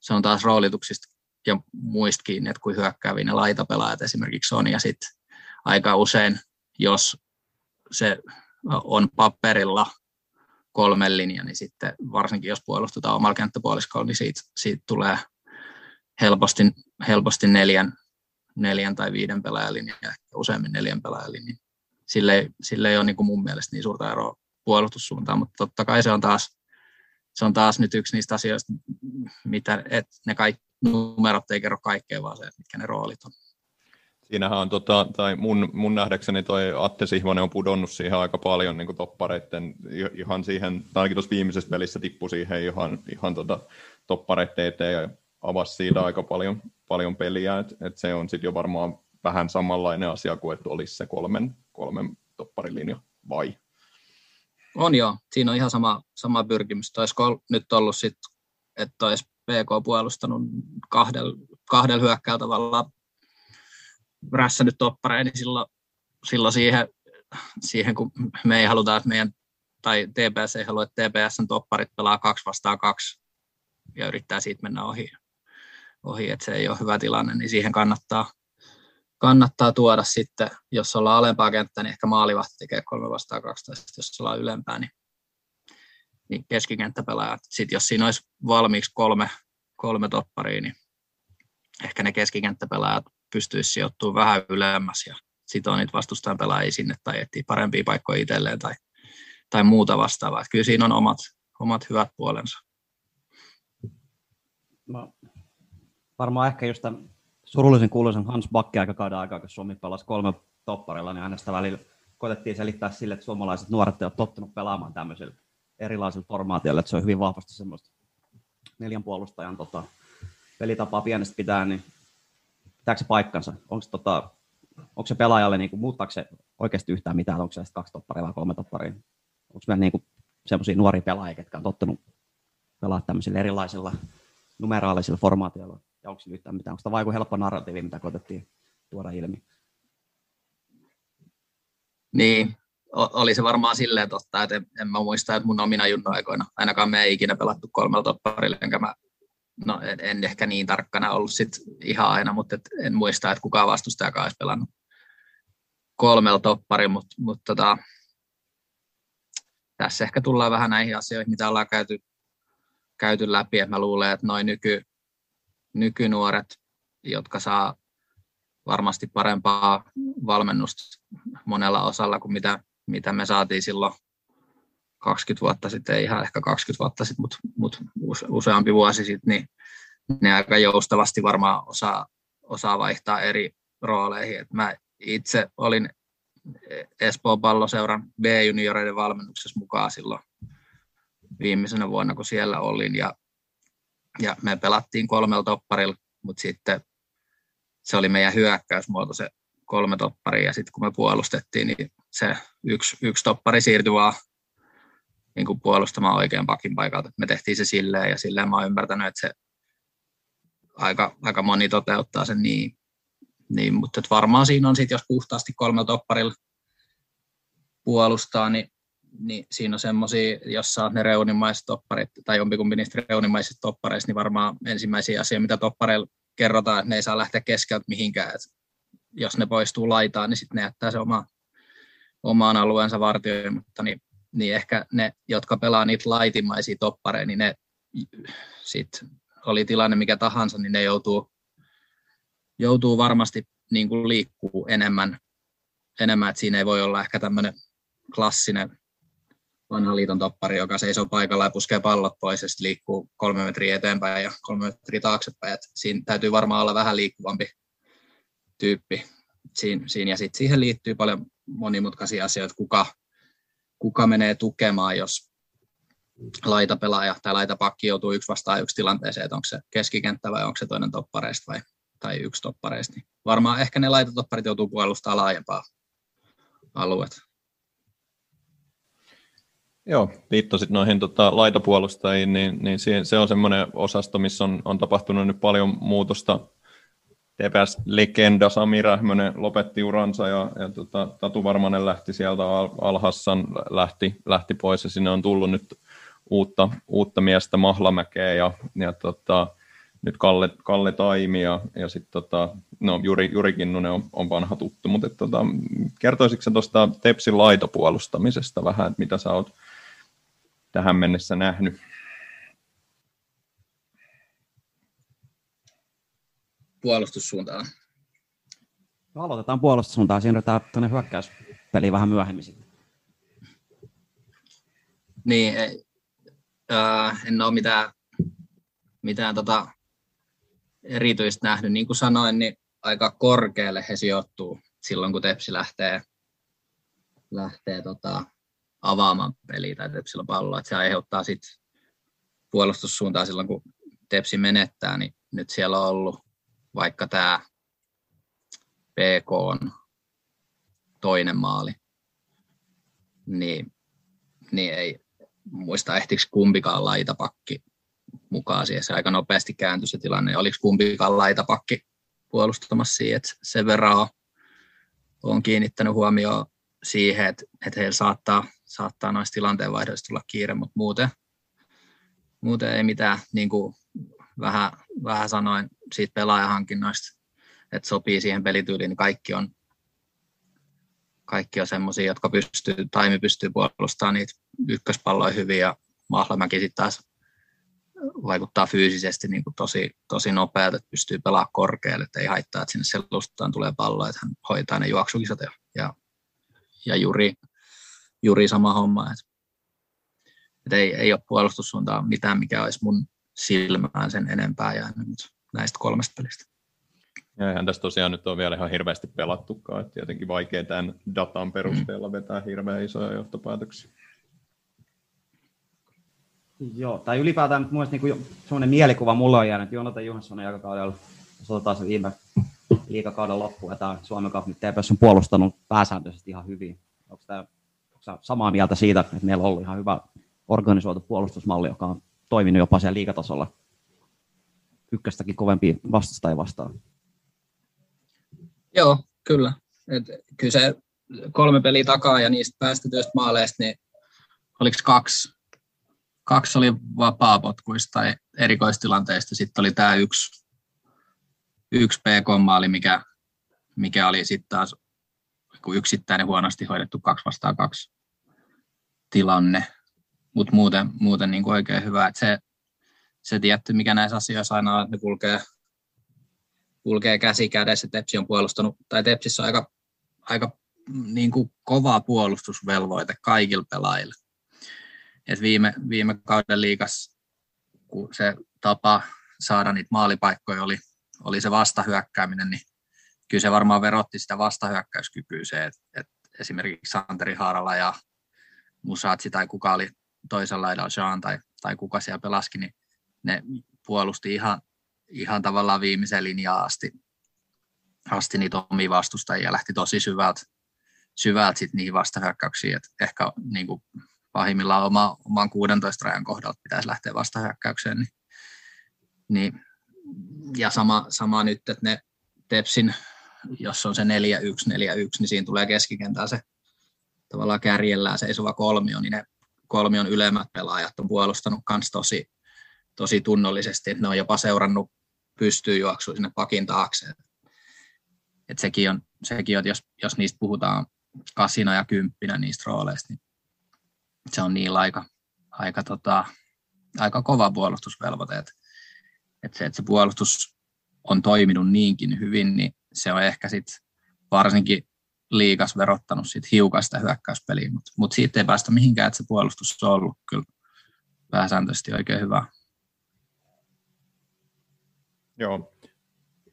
se on taas roolituksista ja muista kiinni, että kuin hyökkääviä ne laitapelaajat esimerkiksi on, ja sitten aika usein, jos se on paperilla kolmen linja, niin sitten varsinkin jos puolustetaan omalla kenttäpuoliskolla, niin siitä, siitä tulee helposti, helposti neljän, neljän tai viiden pelaajan linja, ehkä useammin neljän pelaajan linja. Sille sille ei ole niin kuin mun mielestä niin suurta eroa puolustussuuntaan, mutta totta kai se on taas, se on taas nyt yksi niistä asioista, mitä, että ne kaikki numerot ei kerro kaikkea, vaan se, että mitkä ne roolit on. Siinähän on, tota, tai mun, mun nähdäkseni toi Atte Sihvonen on pudonnut siihen aika paljon niin toppareiden, ihan siihen, tai ainakin tuossa viimeisessä pelissä tippui siihen ihan, ihan tota, toppareiden eteen ja avasi siitä aika paljon, paljon peliä, että et se on sitten jo varmaan vähän samanlainen asia kuin, että olisi se kolmen, kolmen topparilinja, vai? On joo, siinä on ihan sama, sama pyrkimys. Olisiko nyt ollut sitten, että olisi PK puolustanut kahdella kahdel hyökkäällä tavalla rässänyt toppareen, niin silloin, silloin siihen, siihen, kun me ei haluta, että meidän, tai TPS ei halua, että TPSn topparit pelaa kaksi vastaan kaksi ja yrittää siitä mennä ohi, ohi että se ei ole hyvä tilanne, niin siihen kannattaa, kannattaa tuoda sitten, jos ollaan alempaa kenttää, niin ehkä maalivahti tekee kolme vastaan kaksi, tai jos ollaan ylempää, niin, niin keskikenttäpelaajat. Sitten jos siinä olisi valmiiksi kolme, kolme topparia, niin ehkä ne keskikenttäpelaajat pystyisi sijoittumaan vähän ylemmäs ja sitoo niitä vastustajan pelaajia sinne tai etsii parempia paikkoja itselleen tai, tai muuta vastaavaa. Kyllä siinä on omat, omat hyvät puolensa. No, varmaan ehkä just tämän surullisen kuuluisen Hans Bakke aikakauden aikaa, kun Suomi pelasi kolme topparilla, niin aina sitä välillä koitettiin selittää sille, että suomalaiset nuoret ovat tottunut pelaamaan tämmöisillä erilaisilla formaatioilla, että se on hyvin vahvasti semmoista neljän puolustajan tota, pelitapaa pienestä pitää, niin pitääkö se paikkansa? Onko, tota, onko se pelaajalle, niin kuin, muuttaako se oikeasti yhtään mitään, onko se kaksi topparia vai kolme topparia? Onko meillä niin semmoisia nuoria pelaajia, jotka on tottunut pelaa tämmöisillä erilaisilla numeraalisilla formaatioilla, ja onko se yhtään mitään? Onko tämä vain helppo narratiivi, mitä koitettiin tuoda ilmi? Niin, oli se varmaan silleen totta, että en, en mä muista, että mun omina junnoaikoina, ainakaan me ei ikinä pelattu kolmella topparilla, enkä mä no en, en ehkä niin tarkkana ollut sit ihan aina, mutta et en muista, että kukaan vastustajakaan olisi pelannut kolmella toppari, mutta mut tota, tässä ehkä tullaan vähän näihin asioihin, mitä ollaan käyty, käyty läpi, että mä luulen, että noin nyky, nykynuoret, jotka saa varmasti parempaa valmennusta monella osalla kuin mitä, mitä me saatiin silloin 20 vuotta sitten, ei ihan ehkä 20 vuotta sitten, mutta, mutta useampi vuosi sitten, niin ne aika joustavasti varmaan osaa, osaa vaihtaa eri rooleihin. Et mä itse olin Espoon palloseuran B-junioreiden valmennuksessa mukaan silloin viimeisenä vuonna, kun siellä olin. Ja, ja me pelattiin kolmella topparilla, mutta sitten se oli meidän hyökkäysmuoto se kolme topparia. Ja sitten kun me puolustettiin, niin se yksi, yksi toppari siirtyi vaan niin kuin puolustamaan oikean pakin paikalta. Me tehtiin se silleen ja silleen mä oon ymmärtänyt, että se aika, aika moni toteuttaa sen niin. niin mutta varmaan siinä on sitten, jos puhtaasti kolmella topparilla puolustaa, niin, niin siinä on semmoisia, jos on ne reunimaiset topparit tai jompikumpi niistä reunimaisista toppareista, niin varmaan ensimmäisiä asioita, mitä toppareilla kerrotaan, että ne ei saa lähteä keskeltä mihinkään. Et jos ne poistuu laitaan, niin sitten ne jättää se oma, omaan alueensa vartioon, mutta niin niin ehkä ne, jotka pelaa niitä laitimaisia toppareja, niin ne sit oli tilanne mikä tahansa, niin ne joutuu, joutuu varmasti niin kuin liikkuu enemmän, enemmän, että siinä ei voi olla ehkä tämmöinen klassinen vanha liiton toppari, joka seisoo paikalla ja puskee pallot pois ja sitten liikkuu kolme metriä eteenpäin ja kolme metriä taaksepäin. Et siinä täytyy varmaan olla vähän liikkuvampi tyyppi siinä, siinä. ja sitten siihen liittyy paljon monimutkaisia asioita, kuka, kuka menee tukemaan, jos laitapelaaja tai laitapakki joutuu yksi vastaan yksi tilanteeseen, että onko se keskikenttä vai onko se toinen toppareista vai, tai yksi toppareista. Niin varmaan ehkä ne laitatopparit joutuu puolustamaan laajempaa aluetta. Joo, viittasit noihin tota, laitapuolustajiin, niin, niin se on semmoinen osasto, missä on, on tapahtunut nyt paljon muutosta. TPS-legenda Sami Rähmönen lopetti uransa ja, ja tota, Tatu Varmanen lähti sieltä, Alhassan lähti, lähti pois ja sinne on tullut nyt uutta, uutta miestä Mahlamäkeä ja, ja tota, nyt Kalle, Kalle Taimi ja, ja sitten tota, no, Juri, Juri Kinnunen on, on vanha tuttu, mutta tota, kertoisitko tuosta Tepsin laitopuolustamisesta vähän, että mitä sä oot tähän mennessä nähnyt? Puolustussuuntaan. No, aloitetaan puolustussuuntaan, siirrytään tuonne hyökkäyspeliin vähän myöhemmin sitten. Niin, ei, äh, en ole mitään, mitään tota erityistä nähnyt. Niin kuin sanoin, niin aika korkealle he sijoittuu silloin, kun Tepsi lähtee, lähtee tota, avaamaan peliä tai Tepsillä palloa. Että se aiheuttaa sit puolustussuuntaa silloin, kun Tepsi menettää, niin nyt siellä on ollut vaikka tämä PK on toinen maali, niin, niin ei muista ehtikö kumpikaan laitapakki mukaan siihen. Se aika nopeasti kääntyi se tilanne. Oliko kumpikaan laitapakki puolustamassa siihen, että sen verran on kiinnittänyt huomioon siihen, että, että heillä saattaa, saattaa noista tilanteenvaihdoista tulla kiire, mutta muuten, muuten ei mitään, niin kuin vähän, vähän sanoin siitä pelaajahankinnoista, että sopii siihen pelityyliin, niin kaikki on, kaikki on semmoisia, jotka pystyy, Taimi pystyy puolustamaan niitä ykköspalloja hyvin ja Mahlamäki sitten taas vaikuttaa fyysisesti niin kuin tosi, tosi nopealta, että pystyy pelaamaan korkealle, että ei haittaa, että sinne selustaan tulee pallo, että hän hoitaa ne juoksukisat ja, ja, ja Juri, Juri sama homma. Että, että ei, ei ole puolustussuuntaa mitään, mikä olisi mun silmään sen enempää jäänyt näistä kolmesta pelistä. Ja eihän tässä tosiaan nyt ole vielä ihan hirveästi pelattukaan, että tietenkin vaikea tämän datan perusteella vetää hirveän isoja johtopäätöksiä. Joo, tai ylipäätään mun mielestä niin semmoinen mielikuva mulla on jäänyt Jonathan Johanssonin aikakaudella, jos otetaan se viime liikakauden loppu, ja tämä Suomen Cup nyt TPS on puolustanut pääsääntöisesti ihan hyvin. Onko tämä onko samaa mieltä siitä, että meillä on ollut ihan hyvä organisoitu puolustusmalli, joka on toiminut jopa siellä liikatasolla ykköstäkin kovempi vastustajia vastaan? Joo, kyllä. Et kyllä se kolme peliä takaa ja niistä päästetyistä maaleista, niin oliko kaksi kaksi oli vapaapotkuista tai erikoistilanteista. Sitten oli tämä yksi, yksi PK-maali, mikä, mikä oli sitten taas yksittäinen huonosti hoidettu kaksi vastaan kaksi tilanne. Mutta muuten, muuten niin kuin oikein hyvä. Et se, se tietty, mikä näissä asioissa aina on, että ne kulkee, kulkee käsi kädessä. Tepsi on puolustanut, tai Tepsissä on aika, aika niin kuin kova puolustusvelvoite kaikille pelaajille et viime, viime kauden liikas, kun se tapa saada niitä maalipaikkoja oli, oli se vastahyökkääminen, niin kyllä se varmaan verotti sitä vastahyökkäyskykyä se, että, että esimerkiksi Santeri Haarala ja Musatsi tai kuka oli toisella laidalla, Jean tai, tai kuka siellä pelaski, niin ne puolusti ihan, ihan tavallaan viimeiseen linjaan asti, asti niitä omia vastustajia ja lähti tosi syvältä, syvältä sit niihin vastahyökkäyksiin. Et ehkä niin kuin pahimmillaan oma, oman 16 rajan kohdalta pitäisi lähteä vastahyökkäykseen. Niin, niin, ja sama, sama nyt, että ne Tepsin, jos on se 4-1, 4-1, niin siinä tulee keskikentää se tavallaan kärjellään seisova kolmio, niin ne kolmion ylemmät pelaajat on puolustanut myös tosi, tosi tunnollisesti, että ne on jopa seurannut pystyy juoksua sinne pakin taakse. Et sekin on, sekin on jos, jos niistä puhutaan kasina ja kymppinä niistä rooleista, niin se on niin aika, aika tota, aika kova puolustusvelvoite. Että, että se, että se puolustus on toiminut niinkin hyvin, niin se on ehkä sitten varsinkin liikas verottanut sit hiukan sitä hyökkäyspeliä, mutta mut siitä ei päästä mihinkään, että se puolustus on ollut kyllä pääsääntöisesti oikein hyvä. Joo,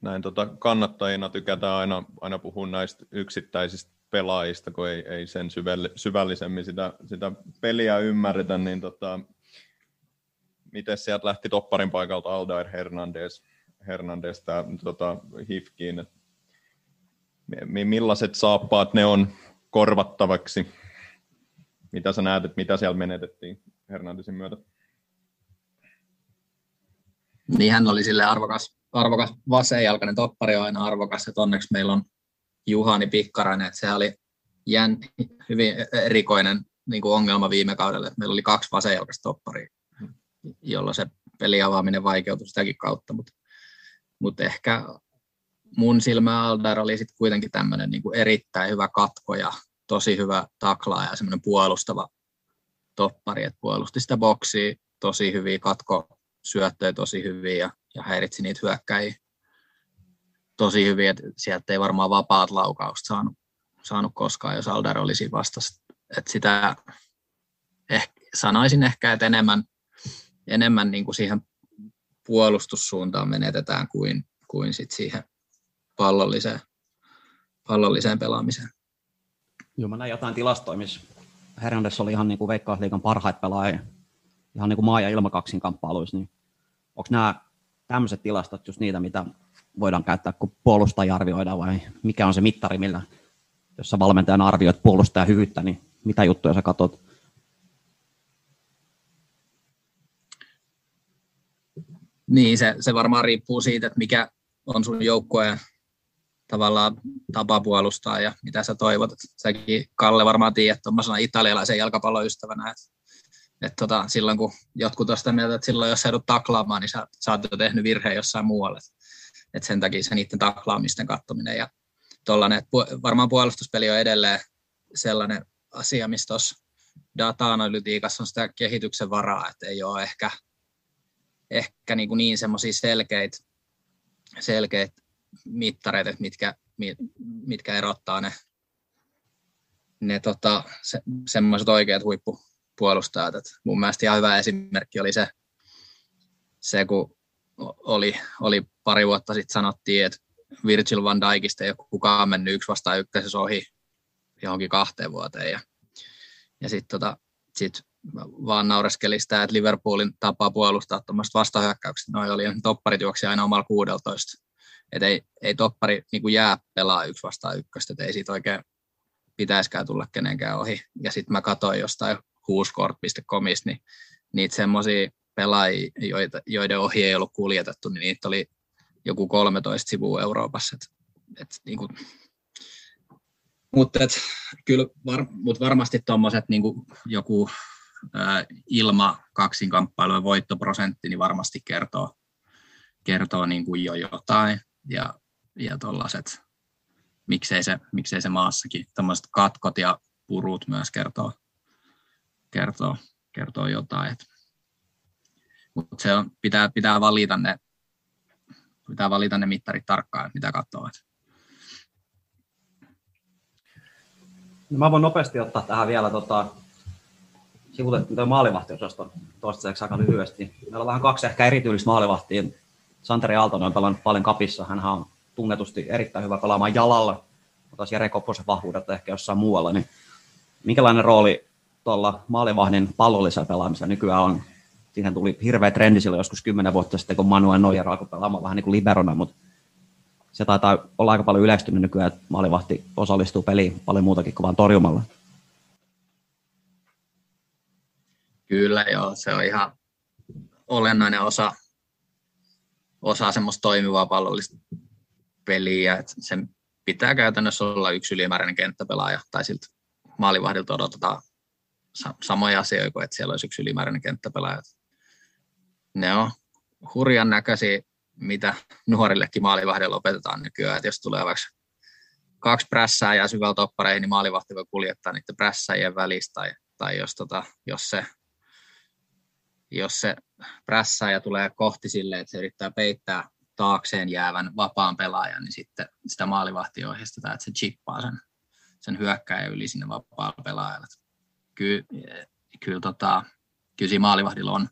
näin tota, kannattajina tykätään aina, aina puhua näistä yksittäisistä pelaajista, kun ei, ei sen syvällisemmin sitä, sitä peliä ymmärretä, niin tota, miten sieltä lähti topparin paikalta Aldair Hernandez, Hernandez tämä tota, Hifkiin, millaiset saappaat ne on korvattavaksi? Mitä sä näet, että mitä siellä menetettiin Hernandezin myötä? Niin hän oli sille arvokas, arvokas vasenjalkainen toppari on aina arvokas, että onneksi meillä on Juhani Pikkarainen, että sehän oli jän, hyvin erikoinen niin kuin ongelma viime kaudella, että meillä oli kaksi vasenjalkaista topparia, jolloin se peliavaaminen vaikeutui sitäkin kautta, mutta, mutta ehkä mun silmä Aldar oli sitten kuitenkin tämmöinen niin erittäin hyvä katko ja tosi hyvä taklaa ja semmoinen puolustava toppari, että puolusti sitä boksia tosi hyvin, katko syöttöjä tosi hyvin ja, ja häiritsi niitä hyökkäjiä tosi hyvin, että sieltä ei varmaan vapaat laukausta saanut, saanut koskaan, jos Aldar olisi vastassa. Että sitä ehkä, sanoisin ehkä, että enemmän, enemmän niin kuin siihen puolustussuuntaan menetetään kuin, kuin sit siihen pallolliseen, pallolliseen pelaamiseen. Joo, mä näin jotain tilastoja, missä Hernandez oli ihan niin kuin Veikkausliikan parhaita pelaajia, ihan niin kuin maa- ja ilmakaksin kamppailuissa, niin onko nämä tämmöiset tilastot just niitä, mitä voidaan käyttää, kun puolustaja arvioidaan, vai mikä on se mittari, millä, jos sä valmentajan arvioit puolustajan hyvyyttä, niin mitä juttuja sä katsot? Niin, se, se varmaan riippuu siitä, että mikä on sun joukkueen tavallaan tapa puolustaa ja mitä sä toivot. Säkin, Kalle, varmaan tiedät tuommoisena italialaisen jalkapalloystävänä, että et tota, silloin kun jotkut on sitä mieltä, että silloin jos sä joudut taklaamaan, niin sä, sä oot jo tehnyt virheen jossain muualle. Et sen takia se niiden taklaamisten kattominen ja tollanen, että varmaan puolustuspeli on edelleen sellainen asia, missä tuossa data-analytiikassa on sitä kehityksen varaa, että ei ole ehkä, ehkä niin, niin semmoisia selkeitä, selkeitä mittareita, mitkä, mitkä erottaa ne, ne tota, se, semmoiset oikeat huippupuolustajat. Et mun mielestä ihan hyvä esimerkki oli se, se kun oli, oli pari vuotta sitten sanottiin, että Virgil van Dijkista ei ole kukaan mennyt yksi vastaan ykkösessä ohi johonkin kahteen vuoteen. Ja, ja sitten tota, sit vaan naureskeli sitä, että Liverpoolin tapa puolustaa tuommoista vastahyökkäykset, noi oli topparit juoksi aina omalla 16 että ei, ei toppari niin jää pelaa yksi vastaan ykköstä, että ei siitä oikein pitäisikään tulla kenenkään ohi. Ja sitten mä katsoin jostain huuskort.comista, niin niitä semmoisia pelaajia, joita, joiden ohi ei ollut kuljetettu, niin niitä oli joku 13 sivua Euroopassa. Et, et, niin kuin, mutta et, kyllä var, mut varmasti tuommoiset niin joku ää, ilma kaksinkamppailujen voittoprosentti niin varmasti kertoo, kertoo niin kuin jo jotain ja, ja tuollaiset, miksei se, miksei se maassakin, tämmöiset katkot ja purut myös kertoo, kertoo, kertoo jotain. Mutta se on, pitää, pitää, valita ne, pitää valita ne mittarit tarkkaan, mitä katsoo. No mä voin nopeasti ottaa tähän vielä tota, sivutettu maalivahtiosaston toistaiseksi aika lyhyesti. Meillä on vähän kaksi ehkä erityistä maalivahtia Santeri Aaltonen on pelannut paljon kapissa. Hän on tunnetusti erittäin hyvä pelaamaan jalalla, mutta taas Jere Kopposen vahvuudet ehkä jossain muualla. Niin minkälainen rooli tuolla maalivahdin pallollisella pelaamisella nykyään on? Siihen tuli hirveä trendi silloin joskus kymmenen vuotta sitten, kun Manuel Neuer alkoi pelaamaan vähän niin kuin liberona, mutta se taitaa olla aika paljon yleistynyt nykyään, että maalivahti osallistuu peliin paljon muutakin kuin vain torjumalla. Kyllä joo, se on ihan olennainen osa osaa semmoista toimivaa pallollista peliä, että sen pitää käytännössä olla yksi ylimääräinen kenttäpelaaja, tai siltä maalivahdilta odotetaan samoja asioita kuin, että siellä olisi yksi ylimääräinen kenttäpelaaja. Ne on hurjan näköisiä, mitä nuorillekin maalivahdilla opetetaan nykyään, että jos tulee vaikka kaksi prässää ja syvällä toppareihin, niin maalivahti voi kuljettaa niiden prässäjien välistä, tai, tai jos, tota, jos se jos se prässää ja tulee kohti silleen, että se yrittää peittää taakseen jäävän vapaan pelaajan, niin sitten sitä maalivahtia ohjeistetaan, että se chippaa sen, sen hyökkäjän yli sinne vapaalle pelaajalle. Kyllä, kyllä, tota, kyllä siinä maalivahdilla on,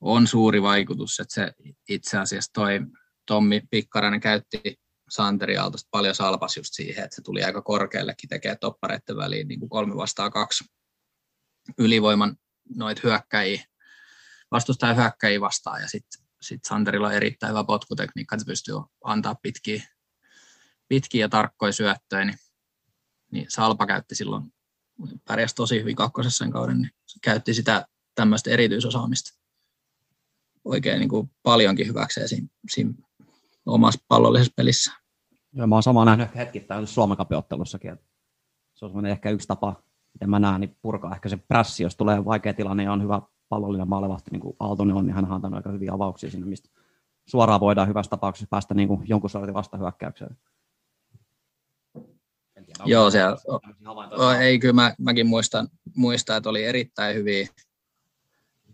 on suuri vaikutus, että se itse asiassa toi Tommi Pikkarainen käytti Santeri Aaltosta paljon salpas just siihen, että se tuli aika korkeallekin tekee toppareiden väliin niin kuin kolme vastaan kaksi ylivoiman noit hyökkäjiä, vastustajan hyökkäjiä vastaan. Ja sitten sit Santerilla on erittäin hyvä potkutekniikka, että se pystyy antaa pitkiä, pitkiä ja tarkkoja syöttöjä, niin, niin Salpa käytti silloin, pärjäsi tosi hyvin kakkosessa sen kauden, niin käytti sitä tämmöistä erityisosaamista oikein niin kuin paljonkin hyväkseen siinä, siinä omassa pallollisessa pelissä. Joo, mä oon samaa nähnyt hetkittäin Suomen kapiottelussakin. Se on ehkä yksi tapa, miten mä näen, niin purkaa ehkä se prässi, jos tulee vaikea tilanne ja on hyvä pallollinen maalevahti, niin kuin Aaltonen on, niin hän on antanut aika hyviä avauksia sinne, mistä suoraan voidaan hyvässä tapauksessa päästä niin kuin jonkun sortin vastahyökkäykseen. Joo, se ei kyllä mä, mäkin muistan, muistan, että oli erittäin hyviä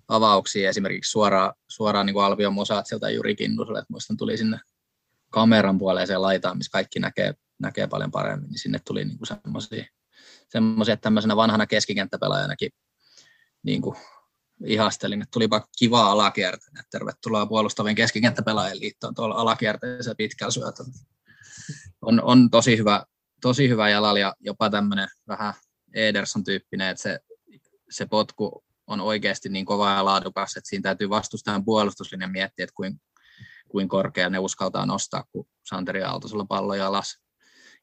avauksia esimerkiksi suoraan, suoraan niin kuin Alvion Mosaatsilta Juri Kinnuselle, että muistan tuli sinne kameran puoleeseen laitaan, missä kaikki näkee, näkee paljon paremmin, niin sinne tuli niin semmoisia, semmoisia, että tämmöisenä vanhana keskikenttäpelaajanakin niin kuin ihastelin, että tulipa kivaa alakierteen, että tervetuloa puolustavien keskikenttäpelaajien liittoon tuolla alakierteessä pitkällä syötöllä. On, on tosi hyvä, tosi hyvä jalalla ja jopa tämmöinen vähän Ederson-tyyppinen, että se, se potku on oikeasti niin kova ja laadukas, että siinä täytyy vastustajan puolustuslinjan miettiä, että kuin, kuin korkea ne uskaltaa nostaa, kun Santeri Aaltosella pallo jalas.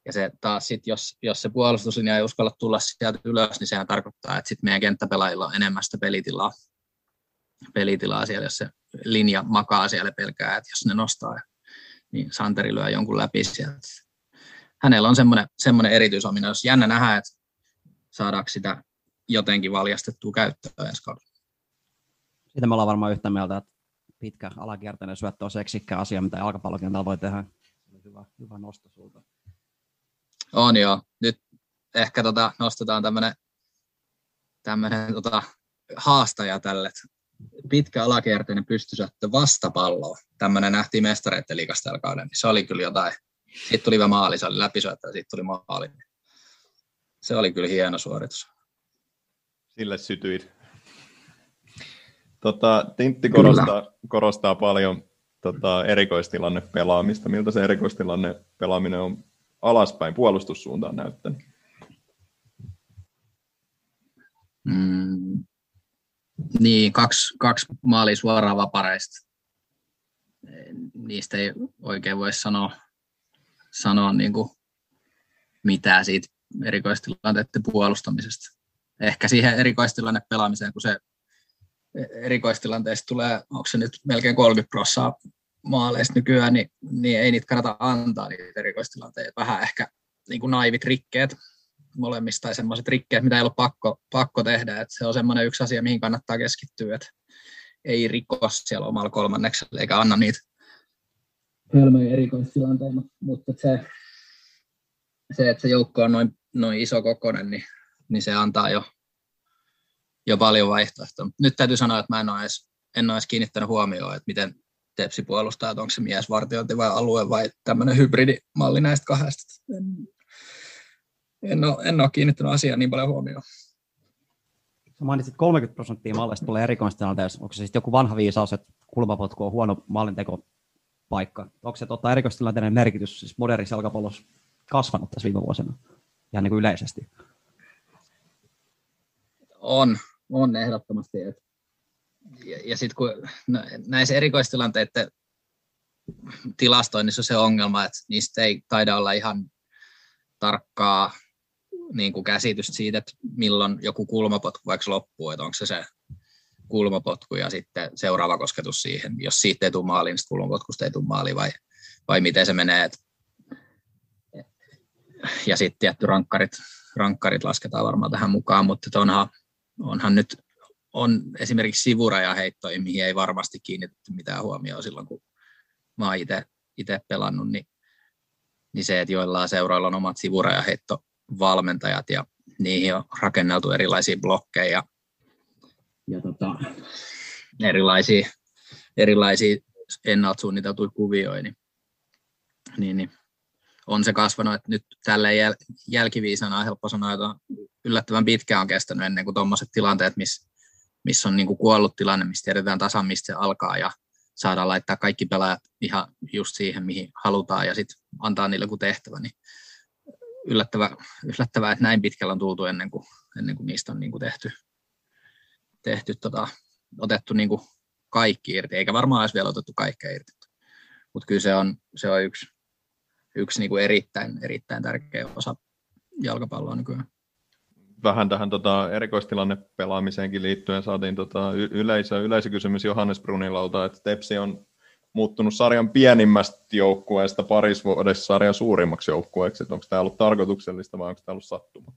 Ja se taas sit, jos, jos se puolustuslinja ei uskalla tulla sieltä ylös, niin sehän tarkoittaa, että sit meidän kenttäpelaajilla on enemmän sitä pelitilaa, pelitilaa siellä, jos se linja makaa siellä pelkää, että jos ne nostaa, niin Santeri lyö jonkun läpi sieltä. Hänellä on semmoinen, semmoinen erityisominaisuus. Jännä nähdä, että saadaanko sitä jotenkin valjastettua käyttöön ensi kaudella. Siitä me ollaan varmaan yhtä mieltä, että pitkä alakierteinen syöttö on seksikkä asia, mitä jalkapallokentällä voi tehdä. Hyvä, hyvä nosto sulta. On joo. Nyt ehkä tota, nostetaan tämmöinen tämmönen, tota, haastaja tälle. Pitkä alakierteinen pystysyöttö vastapallo. Tämmöinen nähtiin mestareiden liikasta tällä kauden. Se oli kyllä jotain. Sitten tuli hyvä maali, se oli läpisyöttö ja sitten tuli maali. Se oli kyllä hieno suoritus. Sille sytyit. Tota, Tintti korostaa, korostaa paljon tota, erikoistilanne pelaamista. Miltä se erikoistilanne pelaaminen on alaspäin puolustussuuntaan näyttänyt? Mm, niin, kaksi, kaksi maalia suoraan vapareista. Niistä ei oikein voi sanoa, sanoa niin kuin mitään siitä erikoistilanteiden puolustamisesta ehkä siihen erikoistilanne pelaamiseen, kun se erikoistilanteesta tulee, onko se nyt melkein 30 prosenttia maaleista nykyään, niin, niin ei niitä kannata antaa niitä erikoistilanteita. Vähän ehkä niin kuin naivit rikkeet molemmista tai semmoiset rikkeet, mitä ei ole pakko, pakko tehdä. Et se on semmoinen yksi asia, mihin kannattaa keskittyä, että ei rikos siellä omalla kolmanneksella eikä anna niitä hölmöjä erikoistilanteita, mutta se, se, että se joukko on noin, noin iso kokonen, niin niin se antaa jo, jo paljon vaihtoehtoja. Nyt täytyy sanoa, että mä en ole edes, en ole edes kiinnittänyt huomioon, että miten Tepsi puolustaa, että onko se miesvartiointi vai alue vai tämmöinen hybridimalli näistä kahdesta. En, en, ole, en ole kiinnittänyt asiaan niin paljon huomioon. Sä mainitsit 30 prosenttia malleista tulee erikoistilanteessa. Onko se sitten joku vanha viisaus, että kulmapotku on huono mallinteko paikka? Onko se tota erikoistilanteiden merkitys siis modernissa jalkapallossa kasvanut tässä viime vuosina ihan niin kuin yleisesti? On, on ehdottomasti. Ja, ja sitten kun näissä erikoistilanteiden tilastoinnissa on se ongelma, että niistä ei taida olla ihan tarkkaa niin kuin käsitystä siitä, että milloin joku kulmapotku vaikka loppuu, että onko se se kulmapotku ja sitten seuraava kosketus siihen. Jos siitä ei tule maali, niin kulmapotkusta ei tule maali vai, vai miten se menee. Ja sitten tietty rankkarit, rankkarit lasketaan varmaan tähän mukaan, mutta onhan onhan nyt on esimerkiksi sivurajaheittoja, mihin ei varmasti kiinnitetty mitään huomioon silloin, kun mä oon itse pelannut, niin, niin se, että joillain seuroilla on omat sivurajaheittovalmentajat ja niihin on rakenneltu erilaisia blokkeja ja tota, erilaisia, erilaisia ennalta suunniteltuja kuvioita, niin, niin, niin on se kasvanut, että nyt tällä jäl- jälkiviisana on helppo sanoa, että yllättävän pitkään on kestänyt ennen kuin tuommoiset tilanteet, missä miss on niin kuin kuollut tilanne, mistä tiedetään tasan, mistä se alkaa ja saadaan laittaa kaikki pelaajat ihan just siihen, mihin halutaan ja sitten antaa niille joku tehtävä, niin yllättävää, yllättävää, että näin pitkällä on tultu ennen kuin, ennen kuin niistä on niin kuin tehty, tehty tota, otettu niin kuin kaikki irti, eikä varmaan olisi vielä otettu kaikkea irti. Mutta kyllä se on, se on yksi, yksi niin kuin erittäin, erittäin tärkeä osa jalkapalloa nykyään. Vähän tähän tota, erikoistilanne pelaamiseenkin liittyen saatiin tota, y- yleisö, yleisökysymys Johannes Brunilalta, että Tepsi on muuttunut sarjan pienimmästä joukkueesta paris vuodessa sarjan suurimmaksi joukkueeksi. Onko tämä ollut tarkoituksellista vai onko tämä ollut sattuma?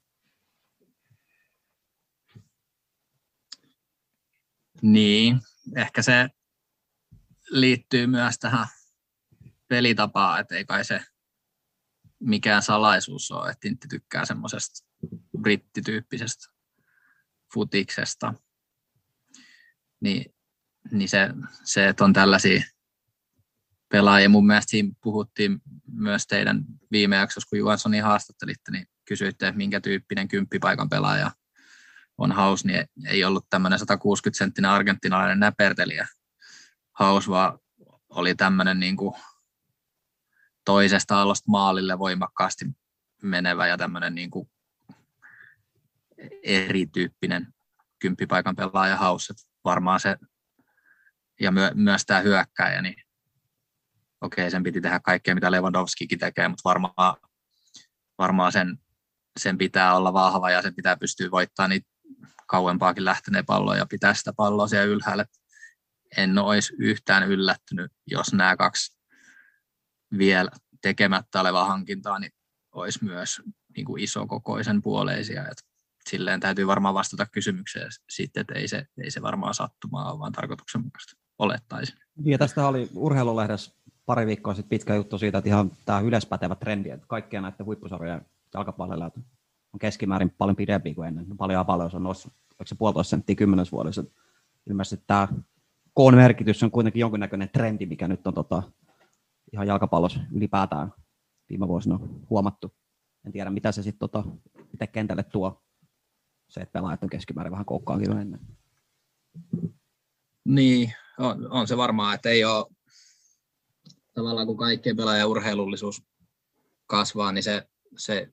Niin, ehkä se liittyy myös tähän pelitapaan, että ei kai se mikään salaisuus ole, että Tintti tykkää semmoisesta brittityyppisestä futiksesta. Niin, niin se, se, että on tällaisia pelaajia. Mun mielestä siinä puhuttiin myös teidän viime jaksossa, kun Juhanssonin haastattelitte, niin kysyitte, että minkä tyyppinen kymppipaikan pelaaja on haus, niin ei ollut tämmöinen 160-senttinen argentinalainen näpertelijä haus, vaan oli tämmöinen niin kuin toisesta alosta maalille voimakkaasti menevä ja tämmöinen niin kuin erityyppinen kymppipaikan pelaaja haus. Varmaan se, ja myö, myös tämä hyökkäjä, niin okei, okay, sen piti tehdä kaikkea, mitä Lewandowskikin tekee, mutta varmaan, varmaan sen, sen pitää olla vahva ja sen pitää pystyä voittamaan niitä kauempaakin lähteneen palloja ja pitää sitä palloa siellä ylhäällä. En olisi yhtään yllättynyt, jos nämä kaksi vielä tekemättä olevaa hankintaa, niin olisi myös niin kuin isokokoisen puoleisia. Et silleen täytyy varmaan vastata kysymykseen sitten, että ei se, ei se varmaan sattumaa ole, vaan tarkoituksenmukaista olettaisin. Ja tästä oli urheilulehdessä pari viikkoa sitten pitkä juttu siitä, että ihan tämä yleispätevä trendi, että kaikkien näiden huippusarjojen jalkapalloilla on keskimäärin paljon pidempi kuin ennen. Paljon paljon on noussut, onko se puolitoista senttiä kymmenes vuodessa. Ilmeisesti tämä koon merkitys on kuitenkin jonkinnäköinen trendi, mikä nyt on tota, ihan jalkapallossa ylipäätään viime vuosina huomattu. En tiedä, mitä se sitten tota, miten kentälle tuo se, että pelaajat on keskimäärin vähän koukkaankin ennen. Niin, on, on se varmaan, että ei ole tavallaan kun kaikkien pelaajan urheilullisuus kasvaa, niin se, se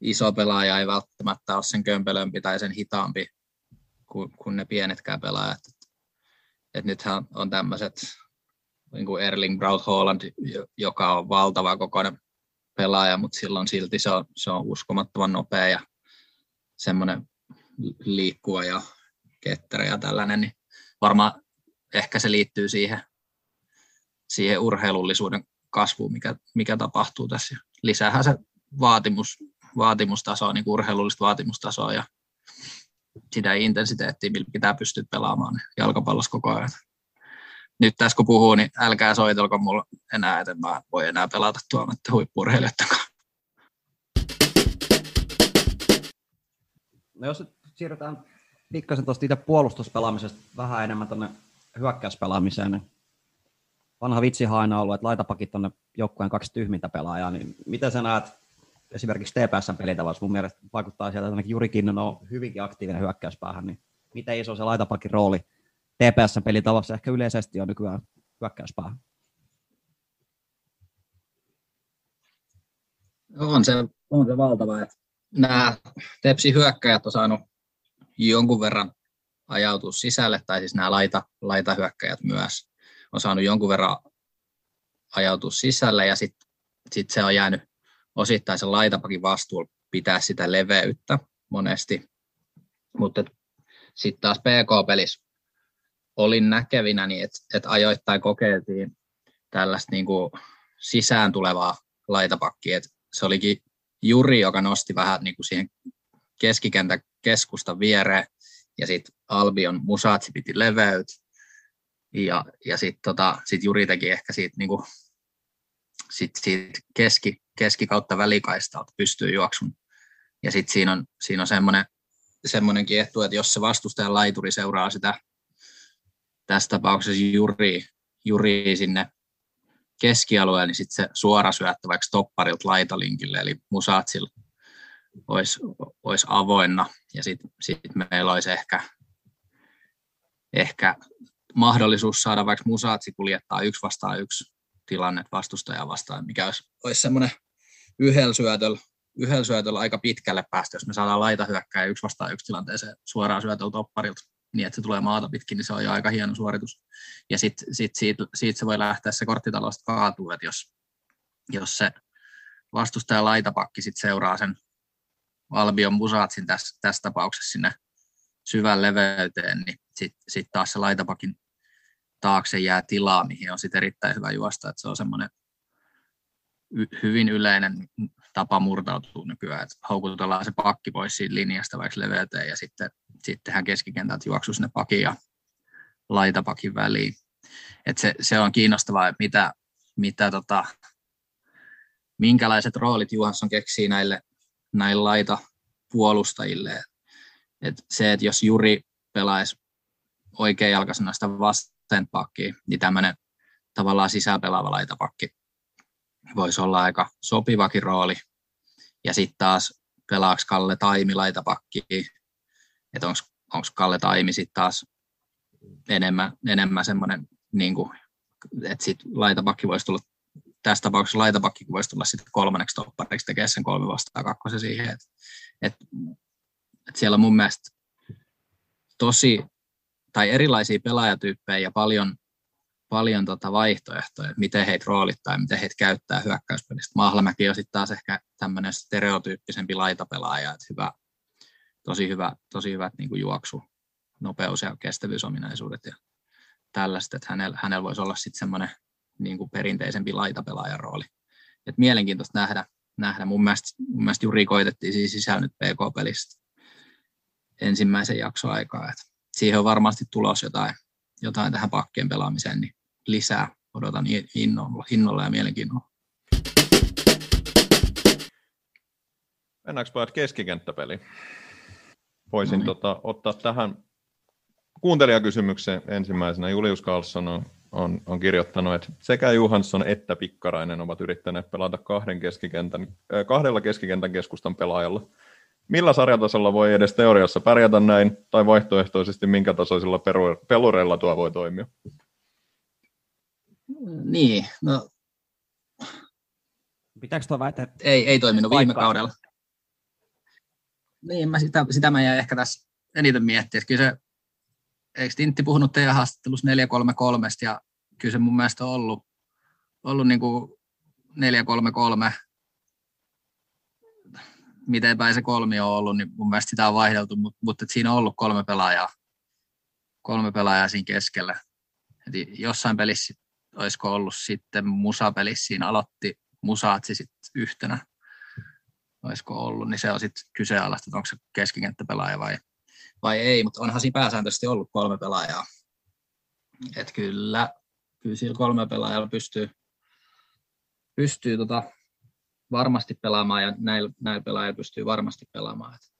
iso pelaaja ei välttämättä ole sen kömpelömpi tai sen hitaampi kuin, kuin ne pienetkään pelaajat. Et, et nythän on tämmöiset niin kuin Erling Braut Haaland, joka on valtava kokoinen pelaaja, mutta silloin silti se on, se on uskomattoman nopea ja semmoinen liikkuva ja ketterä ja tällainen, niin varmaan ehkä se liittyy siihen, siihen urheilullisuuden kasvuun, mikä, mikä tapahtuu tässä. Lisäähän se vaatimus, vaatimustasoa, niin urheilullista vaatimustasoa ja sitä intensiteettiä, millä pitää pystyä pelaamaan jalkapallossa koko ajan. Nyt tässä kun puhuu, niin älkää soitelko mulla enää, että mä voi enää pelata tuolla huippurheilijoiden No jos nyt siirrytään pikkasen tuosta itse puolustuspelaamisesta vähän enemmän tuonne hyökkäyspelaamiseen, niin vanha vitsi aina ollut, että laitapakit on joukkueen kaksi tyhmintä pelaajaa, niin miten sä näet esimerkiksi TPSn pelitavassa, mun mielestä vaikuttaa sieltä, että ainakin Juri on hyvinkin aktiivinen hyökkäyspäähän, niin miten iso se laitapakin rooli TPSn pelitavassa ehkä yleisesti on nykyään hyökkäyspäähän? On se, on se valtava, että nämä Tepsi hyökkäjät on saanut jonkun verran ajautua sisälle, tai siis nämä laita, laitahyökkäjät myös on saanut jonkun verran ajautua sisälle, ja sitten sit se on jäänyt osittain sen laitapakin vastuulla pitää sitä leveyttä monesti. Mutta sitten taas PK-pelissä olin näkevinä, niin että et ajoittain kokeiltiin tällaista niinku sisään tulevaa laitapakkia. Et se olikin Juri, joka nosti vähän niin kuin siihen keskikentän keskustan viereen, ja sitten Albion Musatsi piti leveyt, ja, ja sitten tota, sit Juri teki ehkä siitä, niin kuin, sit siitä keski, keskikautta välikaistalta pystyy juoksun. Ja sitten siinä on, siinä on semmoinen semmoinenkin etu, että jos se vastustajan laituri seuraa sitä tässä tapauksessa juri, juri sinne keskialueelle, niin sitten se suora syöttö vaikka topparilta laitalinkille, eli Musatsilla olisi, olisi avoinna, ja sitten sit meillä olisi ehkä, ehkä mahdollisuus saada vaikka Musatsi kuljettaa yksi vastaan yksi tilanne vastustajaa vastaan, mikä olisi, olisi semmoinen yhdellä syötöllä, yhdellä syötöllä aika pitkälle päästä, jos me saadaan laita hyökkää yksi vastaan yksi tilanteeseen suoraan syötöllä topparilta, niin että se tulee maata pitkin, niin se on jo aika hieno suoritus. Ja sitten sit siitä, siitä, se voi lähteä se korttitalosta kaatuu, että jos, jos se vastustaja laitapakki sit seuraa sen Albion Musatsin tässä, tässä tapauksessa sinne syvän leveyteen, niin sitten sit taas se laitapakin taakse jää tilaa, mihin on sitten erittäin hyvä juosta, että se on semmoinen hyvin yleinen tapa murtautua nykyään, että houkutellaan se pakki pois siitä linjasta vaikka leveyteen ja sitten, sitten tehdään keskikentältä juoksu sinne pakin ja laitapakin väliin. Et se, se, on kiinnostavaa, että mitä, mitä tota, minkälaiset roolit Juhansson keksii näille, näille laita puolustajille. Et se, että jos Juri pelaisi oikein jalkaisena sitä pakkiin, niin tämmöinen tavallaan sisäpelaava laitapakki voisi olla aika sopivakin rooli. Ja sitten taas pelaaks Kalle Taimi laitapakki, että onko Kalle Taimi sitten taas enemmän, enemmän semmoinen, niin että sitten laitapakki voisi tulla, tässä tapauksessa laitapakki voisi tulla sitten kolmanneksi toppariksi tekemään sen kolme vastaan kakkosen siihen, että et, et siellä on mun mielestä tosi, tai erilaisia pelaajatyyppejä ja paljon paljon tota vaihtoehtoja, että miten heitä roolittaa ja miten heitä käyttää hyökkäyspelistä. Mahlamäki on sitten taas ehkä tämmöinen stereotyyppisempi laitapelaaja, että hyvä, tosi hyvä, tosi hyvät niin kuin juoksu, nopeus ja kestävyysominaisuudet ja tällaista, että hänellä, hänellä voisi olla sitten semmoinen niin kuin perinteisempi laitapelaajan rooli. Et mielenkiintoista nähdä, nähdä. Mun, mielestä, mun mielestä juuri koitettiin siis sisällä nyt PK-pelistä ensimmäisen jakson aikaa. Et siihen on varmasti tulos jotain, jotain tähän pakkien pelaamiseen, niin lisää. Odotan innolla, innolla ja mielenkiinnolla. Mennäänkö pojat keskikenttäpeli? Voisin no niin. tota, ottaa tähän kuuntelijakysymyksen ensimmäisenä. Julius Karlsson on, on, on kirjoittanut, että sekä Johansson että Pikkarainen ovat yrittäneet pelata kahden keskikentän, äh, kahdella keskikentän keskustan pelaajalla. Millä sarjatasolla voi edes teoriassa pärjätä näin, tai vaihtoehtoisesti minkä tasoisilla pelureilla tuo voi toimia? Niin, no... Pitääkö tuo väite? Ei, ei toiminut viime kaudella. Niin, mä sitä, sitä mä jäin ehkä tässä eniten miettiä. Kyllä se, eikö Tintti puhunut teidän haastattelussa 433 ja kyllä se mun mielestä on ollut, ollut niin kuin 433 miten päin se kolmi on ollut, niin mun mielestä sitä on vaihdeltu, mutta, mutta siinä on ollut kolme pelaajaa, kolme pelaajaa siinä keskellä. Eli jossain pelissä olisiko ollut sitten musapelissä, siinä aloitti musaatsi sitten yhtenä, olisiko ollut, niin se on sitten kyseenalaista, että onko se keskikenttäpelaaja vai, vai ei, mutta onhan siinä pääsääntöisesti ollut kolme pelaajaa. Että kyllä, kyllä sillä kolme pelaajalla pystyy, pystyy tota, varmasti pelaamaan ja näillä, näillä pelaajilla pystyy varmasti pelaamaan. Et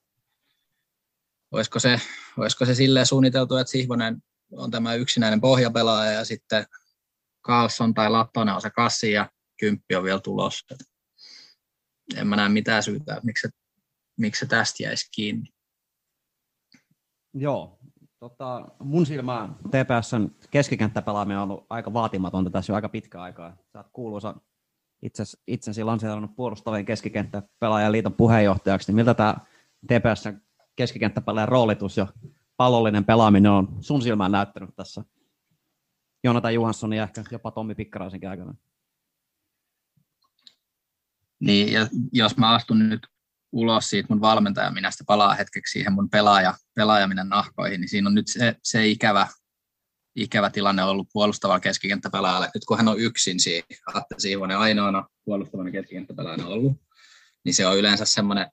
olisiko, se, olisiko se silleen suunniteltu, että Sihvonen on tämä yksinäinen pohjapelaaja ja sitten Carlson tai Lattonen on se kassi ja kymppi on vielä tulossa. En mä näe mitään syytä, miksi, miksi se tästä jäisi kiinni. Joo, tota, mun silmään TPSn keskikenttäpelaaminen on ollut aika vaatimatonta tässä jo aika pitkä aikaa. Sä oot kuuluisa itse, itsensä lanseerannut puolustavien keskikenttäpelaajan liiton puheenjohtajaksi, niin miltä tämä TPSn keskikenttäpelaajan roolitus ja pallollinen pelaaminen on sun silmään näyttänyt tässä Jonathan Johanssonin ja ehkä jopa Tommi Pikkaraisenkin aikana? Niin, ja jos mä astun nyt ulos siitä mun valmentaja, minä sitten palaa hetkeksi siihen mun pelaaja, pelaajaminen nahkoihin, niin siinä on nyt se, se ikävä ikävä tilanne ollut puolustavalla keskikenttäpelaajalle. Nyt kun hän on yksin siinä, Atte Siivonen ainoana puolustavana keskikenttäpelaajana ollut, niin se on yleensä semmoinen,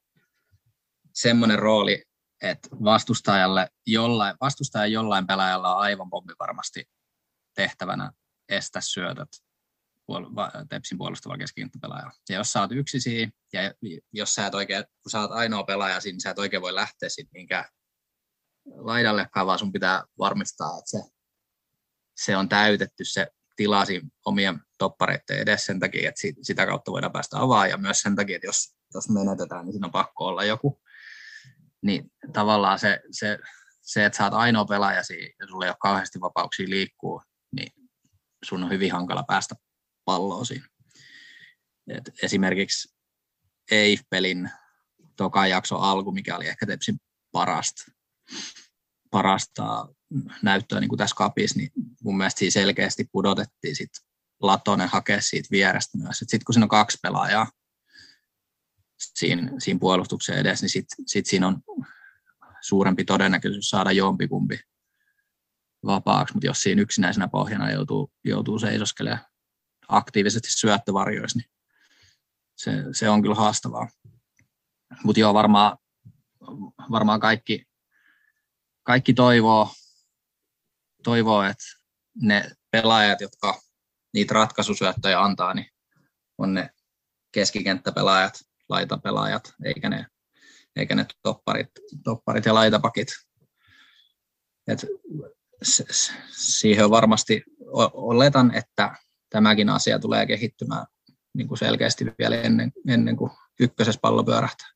semmoinen rooli, että vastustajalle jollain, vastustajan jollain pelaajalla on aivan pommi varmasti tehtävänä estä syötöt Tepsin puolustava keskikenttäpelaaja. Ja jos sä oot yksi siinä, ja jos sä et oikein, kun sä oot ainoa pelaaja niin sä et oikein voi lähteä sit mihinkään laidallekaan, vaan sun pitää varmistaa, että se, se on täytetty se tila siinä omien toppareiden edes sen takia, että sitä kautta voidaan päästä avaamaan, ja myös sen takia, että jos, jos menetetään, niin siinä on pakko olla joku. Niin tavallaan se, se, se että sä oot ainoa pelaaja siinä, ja sulla ei ole kauheasti vapauksia liikkuu, niin sun on hyvin hankala päästä palloa siinä. Et esimerkiksi Eif-pelin toka jakso alku, mikä oli ehkä Tepsin parasta, parasta näyttöä niin kuin tässä kapissa, niin mun mielestä siinä selkeästi pudotettiin sit Latonen hakea siitä vierestä myös. Sitten kun siinä on kaksi pelaajaa siinä, siinä puolustuksen edessä, niin sitten sit siinä on suurempi todennäköisyys saada jompikumpi vapaaksi, mutta jos siinä yksinäisenä pohjana joutuu, joutuu seisoskelemaan aktiivisesti syöttövarjoissa, niin se, se on kyllä haastavaa. Mutta joo, varmaan, varmaan kaikki, kaikki toivoo, toivoo, että ne pelaajat, jotka niitä ratkaisusyöttöjä antaa, niin on ne keskikenttäpelaajat, laitapelaajat, eikä ne, eikä ne topparit, topparit ja laitapakit. Et siihen on varmasti, oletan, että tämäkin asia tulee kehittymään niin kuin selkeästi vielä ennen, ennen kuin ykkösessä pallo pyörähtää.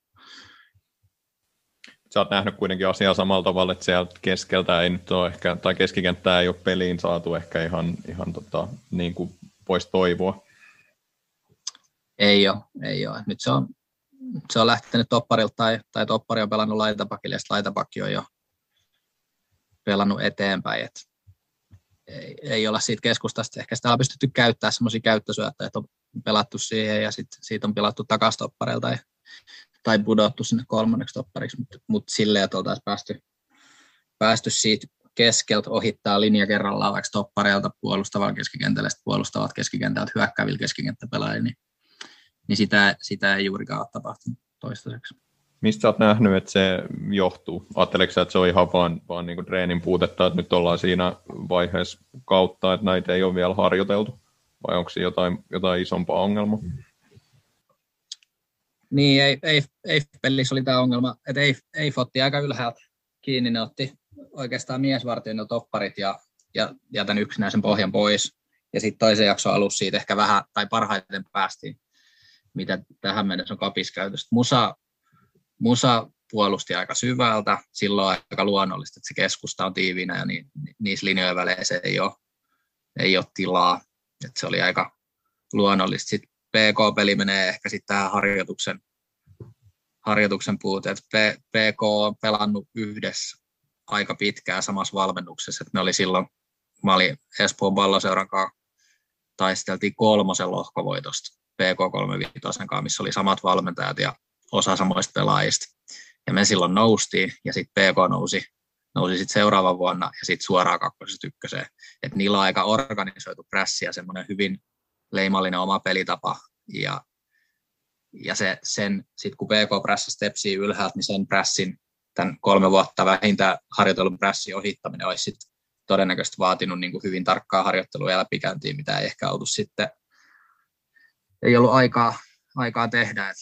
Sä oot nähnyt kuitenkin asiaa samalla tavalla, että sieltä keskeltä ei nyt ole ehkä, tai keskikenttää ei ole peliin saatu ehkä ihan, ihan tota, niin kuin voisi toivoa. Ei ole, ei ole. Nyt se on, se on lähtenyt topparilta tai, tai toppari on pelannut laitapakille ja laitapakki on jo pelannut eteenpäin. Et ei, ei olla siitä keskustasta. Ehkä sitä on pystytty käyttämään semmoisia käyttösyöttöjä, että on pelattu siihen ja sit, siitä on pelattu takastoppareilta tai, tai pudottu sinne kolmanneksi toppariksi, mutta mut silleen, että oltaisiin päästy, päästy siitä keskeltä ohittaa linja kerrallaan vaikka toppareilta puolustavalla keskikentällä, puolustavat keskikentältä hyökkäävillä keskikenttäpelaajilla, niin, niin sitä, sitä ei juurikaan ole tapahtunut toistaiseksi. Mistä olet nähnyt, että se johtuu? Ajatteleeko että se on ihan vaan, vaan niin treenin puutetta, että nyt ollaan siinä vaiheessa kautta, että näitä ei ole vielä harjoiteltu? Vai onko se jotain, jotain isompaa ongelmaa? Niin, ei, ei, ei pelissä oli tämä ongelma, että ei, ei otti aika ylhäältä kiinni, ne otti oikeastaan miesvartijan topparit ja, ja, ja tämän yksinäisen pohjan pois. Ja sitten toisen jakson alussa siitä ehkä vähän, tai parhaiten päästiin, mitä tähän mennessä on kapiskäytöstä. Musa Musa puolusti aika syvältä, silloin aika luonnollista, että se keskusta on tiiviinä ja ni, ni, niissä linjojen väleissä ei ole, ei ole tilaa. Että se oli aika luonnollista. Sitten PK-peli menee ehkä sitten tähän harjoituksen, harjoituksen puute. Että PK on pelannut yhdessä aika pitkään samassa valmennuksessa. Että me oli silloin, mä olin Espoon palloseuran kanssa, taisteltiin kolmosen lohkovoitosta PK35 kanssa, missä oli samat valmentajat ja osa samoista pelaajista. Ja me silloin noustiin ja sitten PK nousi, nousi sitten seuraavan vuonna ja sitten suoraan kakkosesta ykköseen. Et niillä on aika organisoitu prässi ja semmoinen hyvin leimallinen oma pelitapa. Ja, ja se, sen, sitten kun PK prässä stepsii ylhäältä, niin sen prässin, tämän kolme vuotta vähintään harjoitellun prässin ohittaminen olisi sitten todennäköisesti vaatinut niin kuin hyvin tarkkaa harjoittelua ja läpikäyntiä, mitä ei ehkä ollut sitten, ei ollut aikaa, aikaa tehdä. Et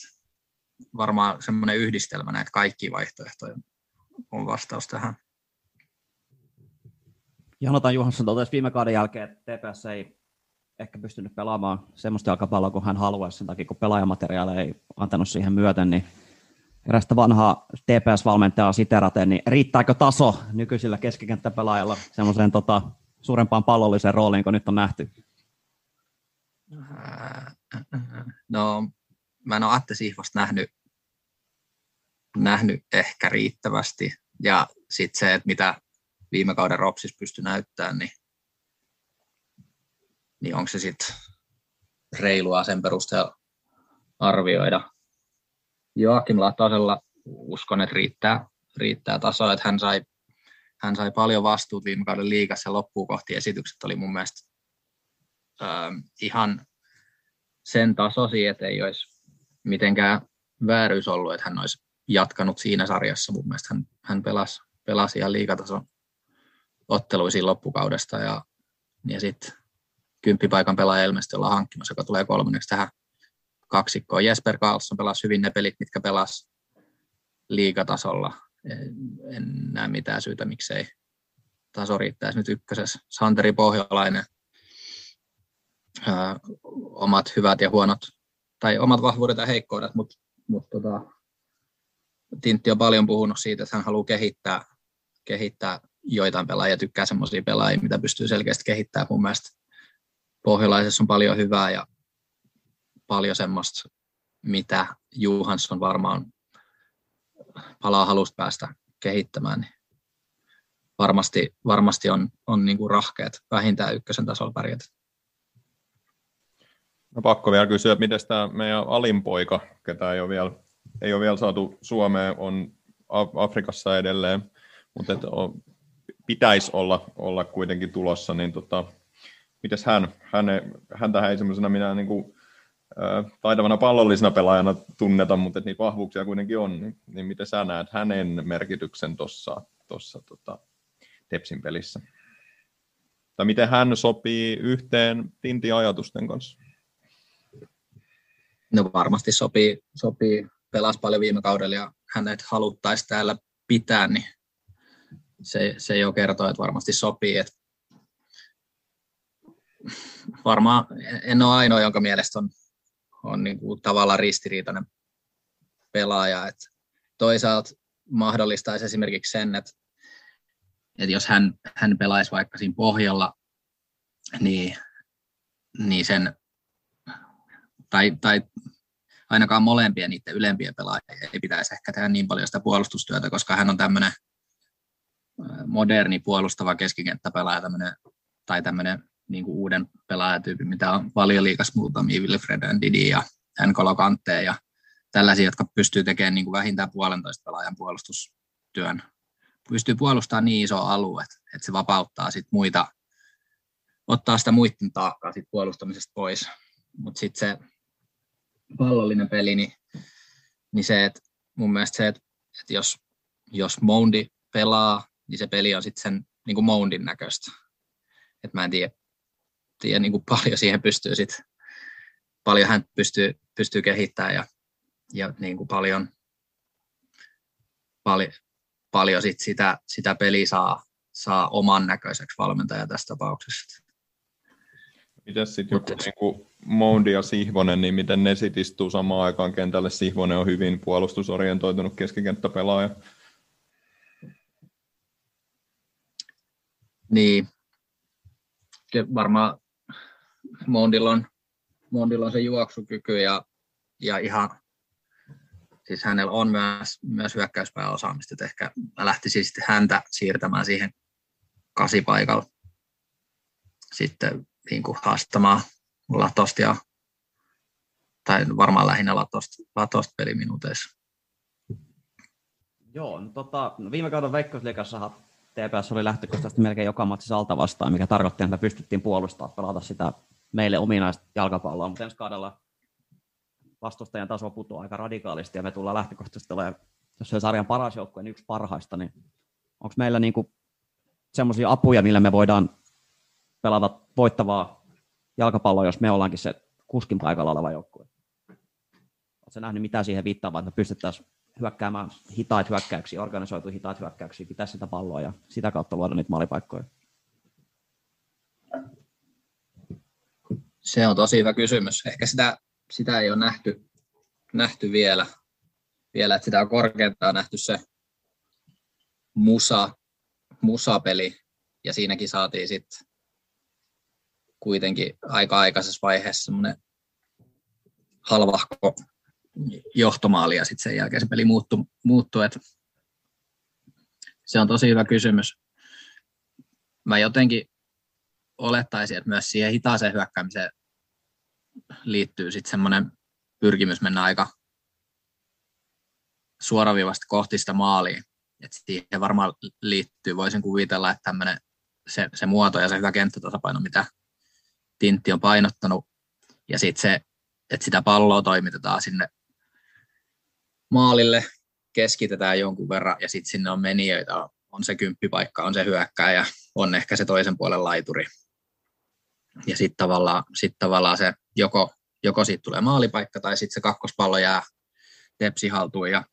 varmaan semmoinen yhdistelmä näitä kaikki vaihtoehtoja on vastaus tähän. Jonathan Juhansson totesi viime kauden jälkeen, että TPS ei ehkä pystynyt pelaamaan semmoista jalkapalloa kuin hän haluaisi sen takia, kun pelaajamateriaali ei antanut siihen myöten, niin erästä vanhaa TPS-valmentajaa siteraten, niin riittääkö taso nykyisillä keskikenttäpelaajilla semmoiseen tota, suurempaan pallolliseen rooliin kuin nyt on nähty? No, mä en ole Atte Sihvosta nähnyt, nähnyt ehkä riittävästi. Ja sitten se, että mitä viime kauden Ropsis pystyi näyttämään, niin, niin onko se sitten reilua sen perusteella arvioida. Joakim Latasella uskon, että riittää, riittää tasoa, että hän sai, hän sai paljon vastuut viime kauden liigassa ja loppuun kohti esitykset oli mun mielestä äh, ihan sen tasoisia, että ei olisi mitenkään vääryys ollut, että hän olisi jatkanut siinä sarjassa. Mun mielestä hän, hän pelasi, pelasi ihan liikatason otteluisiin loppukaudesta ja, ja sitten kymppipaikan pelaaja ilmeisesti ollaan hankkimassa, joka tulee kolmanneksi tähän kaksikkoon. Jesper Karlsson pelasi hyvin ne pelit, mitkä pelasi liigatasolla. En, en näe mitään syytä, miksei taso riittäisi nyt ykkösessä. Santeri Pohjolainen, ö, omat hyvät ja huonot, tai omat vahvuudet ja heikkoudet, mutta mut tota, Tintti on paljon puhunut siitä, että hän haluaa kehittää, kehittää joitain pelaajia, tykkää semmoisia pelaajia, mitä pystyy selkeästi kehittämään. Mun mielestä pohjalaisessa on paljon hyvää ja paljon semmoista, mitä Juhansson varmaan palaa halusta päästä kehittämään, niin varmasti, varmasti on, on niin kuin rahkeet vähintään ykkösen tasolla pärjätä. No pakko vielä kysyä, että miten tämä meidän alinpoika, ketä ei ole vielä, ei ole vielä saatu Suomeen, on Afrikassa edelleen, mutta että on, pitäisi olla, olla kuitenkin tulossa, niin tota, mites hän, hän häntä ei semmoisena minä niin kuin, taitavana pallollisena pelaajana tunneta, mutta niitä vahvuuksia kuitenkin on, niin, niin miten sä näet hänen merkityksen tuossa tossa, tota, Tepsin pelissä? Tai miten hän sopii yhteen Tintin ajatusten kanssa? No varmasti sopii, sopii pelasi paljon viime kaudella ja hänet haluttaisiin täällä pitää, niin se, se jo kertoo, että varmasti sopii. Että varmaan en ole ainoa, jonka mielestä on, on niin kuin tavallaan ristiriitainen pelaaja. Että toisaalta mahdollistaisi esimerkiksi sen, että, että jos hän, hän pelaisi vaikka siinä pohjalla, niin, niin sen, tai, tai ainakaan molempia niiden ylempien pelaajia ei pitäisi ehkä tehdä niin paljon sitä puolustustyötä, koska hän on tämmöinen moderni puolustava keskikenttäpelaaja tämmönen, tai tämmöinen niin kuin uuden pelaajatyypin, mitä on paljon liikas muutamia, Wilfred Didi ja Nkolo Kante ja tällaisia, jotka pystyy tekemään niin kuin vähintään puolentoista pelaajan puolustustyön. Pystyy puolustamaan niin iso alue, että se vapauttaa sit muita, ottaa sitä muiden taakkaa sit puolustamisesta pois. Mutta sitten se pallollinen peli, niin, niin se, että mun mielestä se, että, että jos, jos Moundi pelaa, niin se peli on sitten sen niin kuin Moundin näköistä. Et mä en tiedä, tiedä niin kuin paljon siihen pystyy sit, paljon hän pystyy, pystyy kehittämään ja, ja niin kuin paljon, paljon, paljon sit sitä, sitä peliä saa, saa oman näköiseksi valmentaja tässä tapauksessa. Miten sitten joku niin kuin Moundi ja Sihvonen, niin miten ne sitten istuu samaan aikaan kentälle? Sihvonen on hyvin puolustusorientoitunut keskikenttäpelaaja. Niin, varmaan Mondilla on, Mondilla on se juoksukyky ja, ja ihan, siis hänellä on myös, myös hyökkäyspääosaamista, että ehkä mä lähtisin sitten häntä siirtämään siihen kasipaikalla sitten niin kuin haastamaan Latosta ja, tai varmaan lähinnä Latosta, Latosta peliminuuteissa. Joo, no, tota, no viime kauden Veikkausliikassahan TPS oli lähtökohtaisesti melkein joka matsissa alta vastaan, mikä tarkoitti, että pystyttiin puolustamaan, pelata sitä meille ominaista jalkapalloa, mutta ensi kaudella vastustajan taso putoaa aika radikaalisti ja me tullaan lähtökohtaisesti olemaan, jos se sarjan paras joukkue, niin yksi parhaista, niin onko meillä niinku semmoisia apuja, millä me voidaan pelata voittavaa jalkapalloa, jos me ollaankin se kuskin paikalla oleva joukkue? Oletko nähnyt mitä siihen viittaavaa, että me pystyttäisiin hyökkäämään hitaita hyökkäyksiä, organisoitu hitaita hyökkäyksiä, pitää sitä palloa ja sitä kautta luoda niitä maalipaikkoja? Se on tosi hyvä kysymys. Ehkä sitä, sitä ei ole nähty, nähty vielä, vielä, että sitä on korkeintaan nähty se musa, musapeli, ja siinäkin saatiin sitten kuitenkin aika aikaisessa vaiheessa semmoinen halvahko johtomaali ja sitten sen jälkeen se peli muuttui. muuttui että se on tosi hyvä kysymys. Mä jotenkin olettaisin, että myös siihen hitaaseen hyökkäämiseen liittyy sitten semmoinen pyrkimys mennä aika suoraviivasti kohti sitä maalia. Et siihen varmaan liittyy, voisin kuvitella, että tämmöinen se, se muoto ja se hyvä kenttätasapaino, mitä Tintti on painottanut, ja sitten se, että sitä palloa toimitetaan sinne maalille, keskitetään jonkun verran, ja sitten sinne on menijöitä, on se kymppipaikka, on se hyökkääjä, on ehkä se toisen puolen laituri. Ja sitten tavallaan, sit tavallaan se joko, joko siitä tulee maalipaikka tai sitten se kakkospallo jää tepsi haltuun ja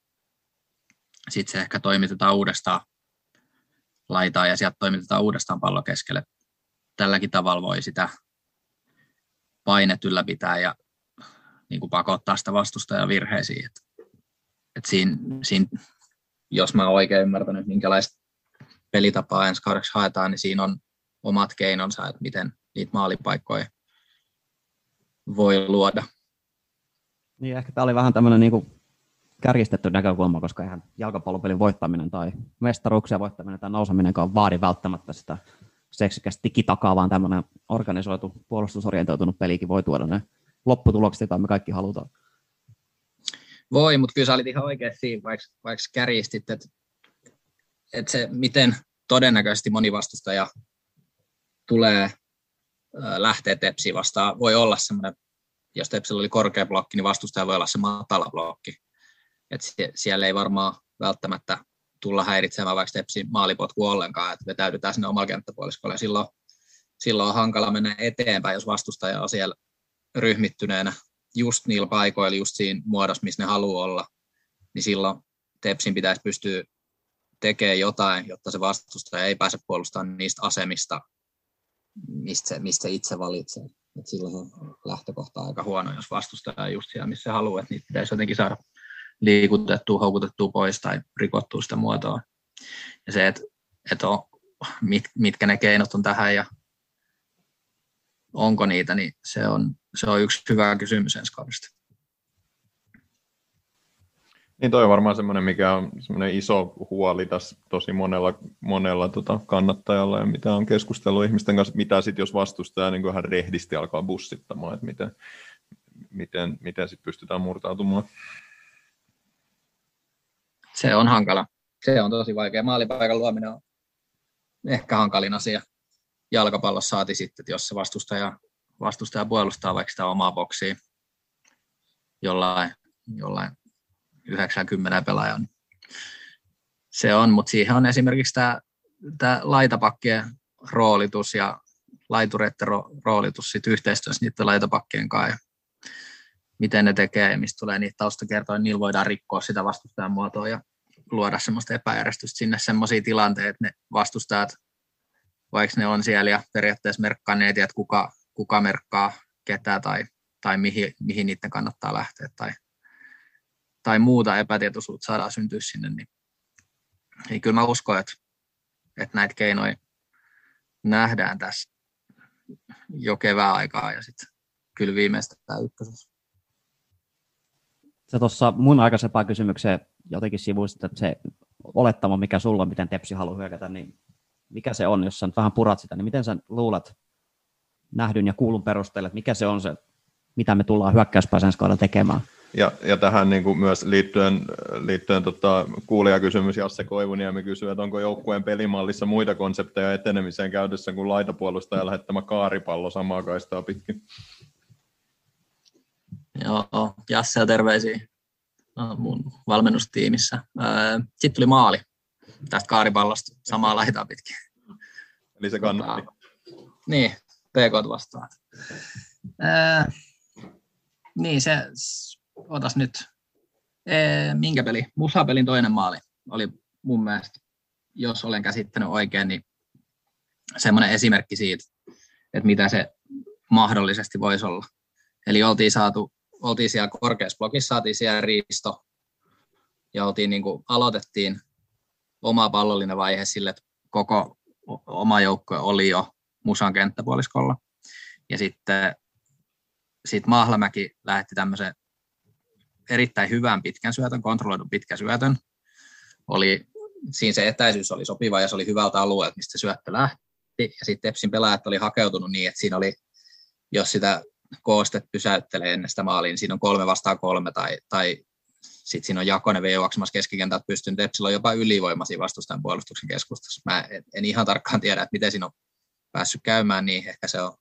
sitten se ehkä toimitetaan uudestaan laitaan ja sieltä toimitetaan uudestaan pallo keskelle. Tälläkin tavalla voi sitä painet ylläpitää ja niin kuin pakottaa sitä vastustajan virheisiin. Et, et siinä, siinä, jos mä oikein ymmärtänyt, minkälaista pelitapaa ensi kaudeksi haetaan, niin siinä on omat keinonsa, että miten niitä maalipaikkoja voi luoda. Niin, ehkä tämä oli vähän tämmöinen niin kärjistetty näkökulma, koska eihän jalkapallopelin voittaminen tai mestaruuksia voittaminen tai nouseminenkaan vaadi välttämättä sitä seksikästä tikitakaa, vaan tämmöinen organisoitu, puolustusorientoitunut pelikin voi tuoda ne lopputulokset, joita me kaikki halutaan. Voi, mutta kyllä sä olit ihan oikein siinä, vaikka, vaikka kärjistit, että, että se, miten todennäköisesti moni vastustaja tulee lähteä tepsiin vastaan, voi olla semmoinen, jos tepsillä oli korkea blokki, niin vastustaja voi olla se matala blokki. että siellä ei varmaan välttämättä tulla häiritsemään vaikka Tepsin maalipotku ollenkaan, että vetäydytään sinne omalla kenttäpuoliskolle. Silloin, silloin on hankala mennä eteenpäin, jos vastustaja on siellä ryhmittyneenä just niillä paikoilla, just siinä muodossa, missä ne haluaa olla, niin silloin Tepsin pitäisi pystyä tekemään jotain, jotta se vastustaja ei pääse puolustamaan niistä asemista, mistä se, mistä se itse valitsee. Et silloin on lähtökohta aika huono, jos vastustaja on just siellä, missä haluaa, että niitä pitäisi jotenkin saada liikutettua, houkutettua pois tai rikottua sitä muotoa. Ja se, että, on, mit, mitkä ne keinot on tähän ja onko niitä, niin se on, se on yksi hyvä kysymys ensi kaudesta. Niin toi on varmaan semmoinen, mikä on semmoinen iso huoli tässä tosi monella, monella tota kannattajalla ja mitä on keskustellut ihmisten kanssa, mitä sitten jos vastustaja niin ihan rehdisti alkaa bussittamaan, että miten, miten, miten sitten pystytään murtautumaan se on hankala. Se on tosi vaikea. Maalipaikan luominen on ehkä hankalin asia jalkapallossa saati sitten, että jos se vastustaja, vastustaja puolustaa vaikka sitä omaa boksia jollain, jollain 90 pelaajan. Niin se on, mutta siihen on esimerkiksi tämä, tämä laitapakkien roolitus ja laitureiden roolitus sit yhteistyössä niiden laitapakkien kanssa miten ne tekee ja mistä tulee niitä taustakertoja, niin voidaan rikkoa sitä vastustajan muotoa ja luoda semmoista epäjärjestystä sinne semmoisia tilanteita, että ne vastustajat, vaikka ne on siellä ja periaatteessa merkkaa, ne tiedä, kuka, kuka merkkaa ketään tai, tai mihin, mihin niiden kannattaa lähteä tai, tai muuta epätietoisuutta saadaan syntyä sinne, niin, niin kyllä mä uskon, että, että näitä keinoja nähdään tässä jo kevään aikaa ja sitten kyllä viimeistetään ykkösessä sä tuossa mun aikaisempaan kysymykseen jotenkin sivuisit, että se olettama, mikä sulla on, miten Tepsi haluaa hyökätä, niin mikä se on, jos sä nyt vähän purat sitä, niin miten sä luulet nähdyn ja kuulun perusteella, että mikä se on se, mitä me tullaan hyökkäyspääsen kaudella tekemään? Ja, ja tähän niin kuin myös liittyen, liittyen tota, kuulijakysymys Jasse Koivuniemi kysyy, että onko joukkueen pelimallissa muita konsepteja etenemiseen käytössä kuin laitapuolustaja lähettämä kaaripallo samaa kaistaa pitkin? Joo, Jasse terveisiä no, mun valmennustiimissä. Sitten tuli maali tästä kaaripallosta samaa laitaa pitkin. Eli se kannatti. Niin, PK vastaan. Niin, se, otas nyt, ää, minkä peli? Musapelin toinen maali oli mun mielestä, jos olen käsittänyt oikein, niin semmoinen esimerkki siitä, että mitä se mahdollisesti voisi olla. Eli oltiin saatu oltiin siellä korkeassa blogissa, saatiin siellä riisto ja oltiin, niin kuin, aloitettiin oma pallollinen vaihe sille, että koko oma joukko oli jo musan kenttäpuoliskolla. Ja sitten sit Mahlamäki lähetti tämmöisen erittäin hyvän pitkän syötön, kontrolloidun pitkän syötön. Oli, siinä se etäisyys oli sopiva ja se oli hyvältä alueelta, mistä syöttö lähti. Ja sitten Tepsin pelaajat oli hakeutunut niin, että siinä oli, jos sitä koostet pysäyttelee ennen sitä maaliin, niin siinä on kolme vastaan kolme, tai, tai sitten siinä on Jakonen vielä juoksemassa keskikentältä pystynyt, Tepsillä on jopa ylivoimaisia vastustajan puolustuksen keskustassa. Mä en, ihan tarkkaan tiedä, että miten siinä on päässyt käymään, niin ehkä se on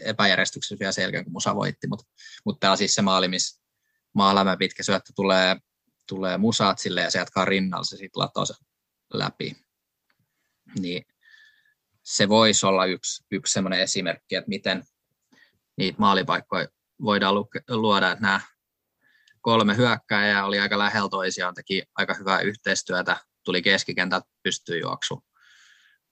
epäjärjestyksessä vielä selkeä, kun Musa voitti, mutta, mutta tämä on siis se maali, missä maalämä pitkä syöttö tulee, tulee Musaatsille ja se jatkaa rinnalla, se sitten latoo se läpi. Niin se voisi olla yksi, yksi sellainen esimerkki, että miten, niitä maalipaikkoja voidaan luoda, että nämä kolme hyökkääjää oli aika lähellä toisiaan, teki aika hyvää yhteistyötä, tuli keskikentät pystyy juoksu.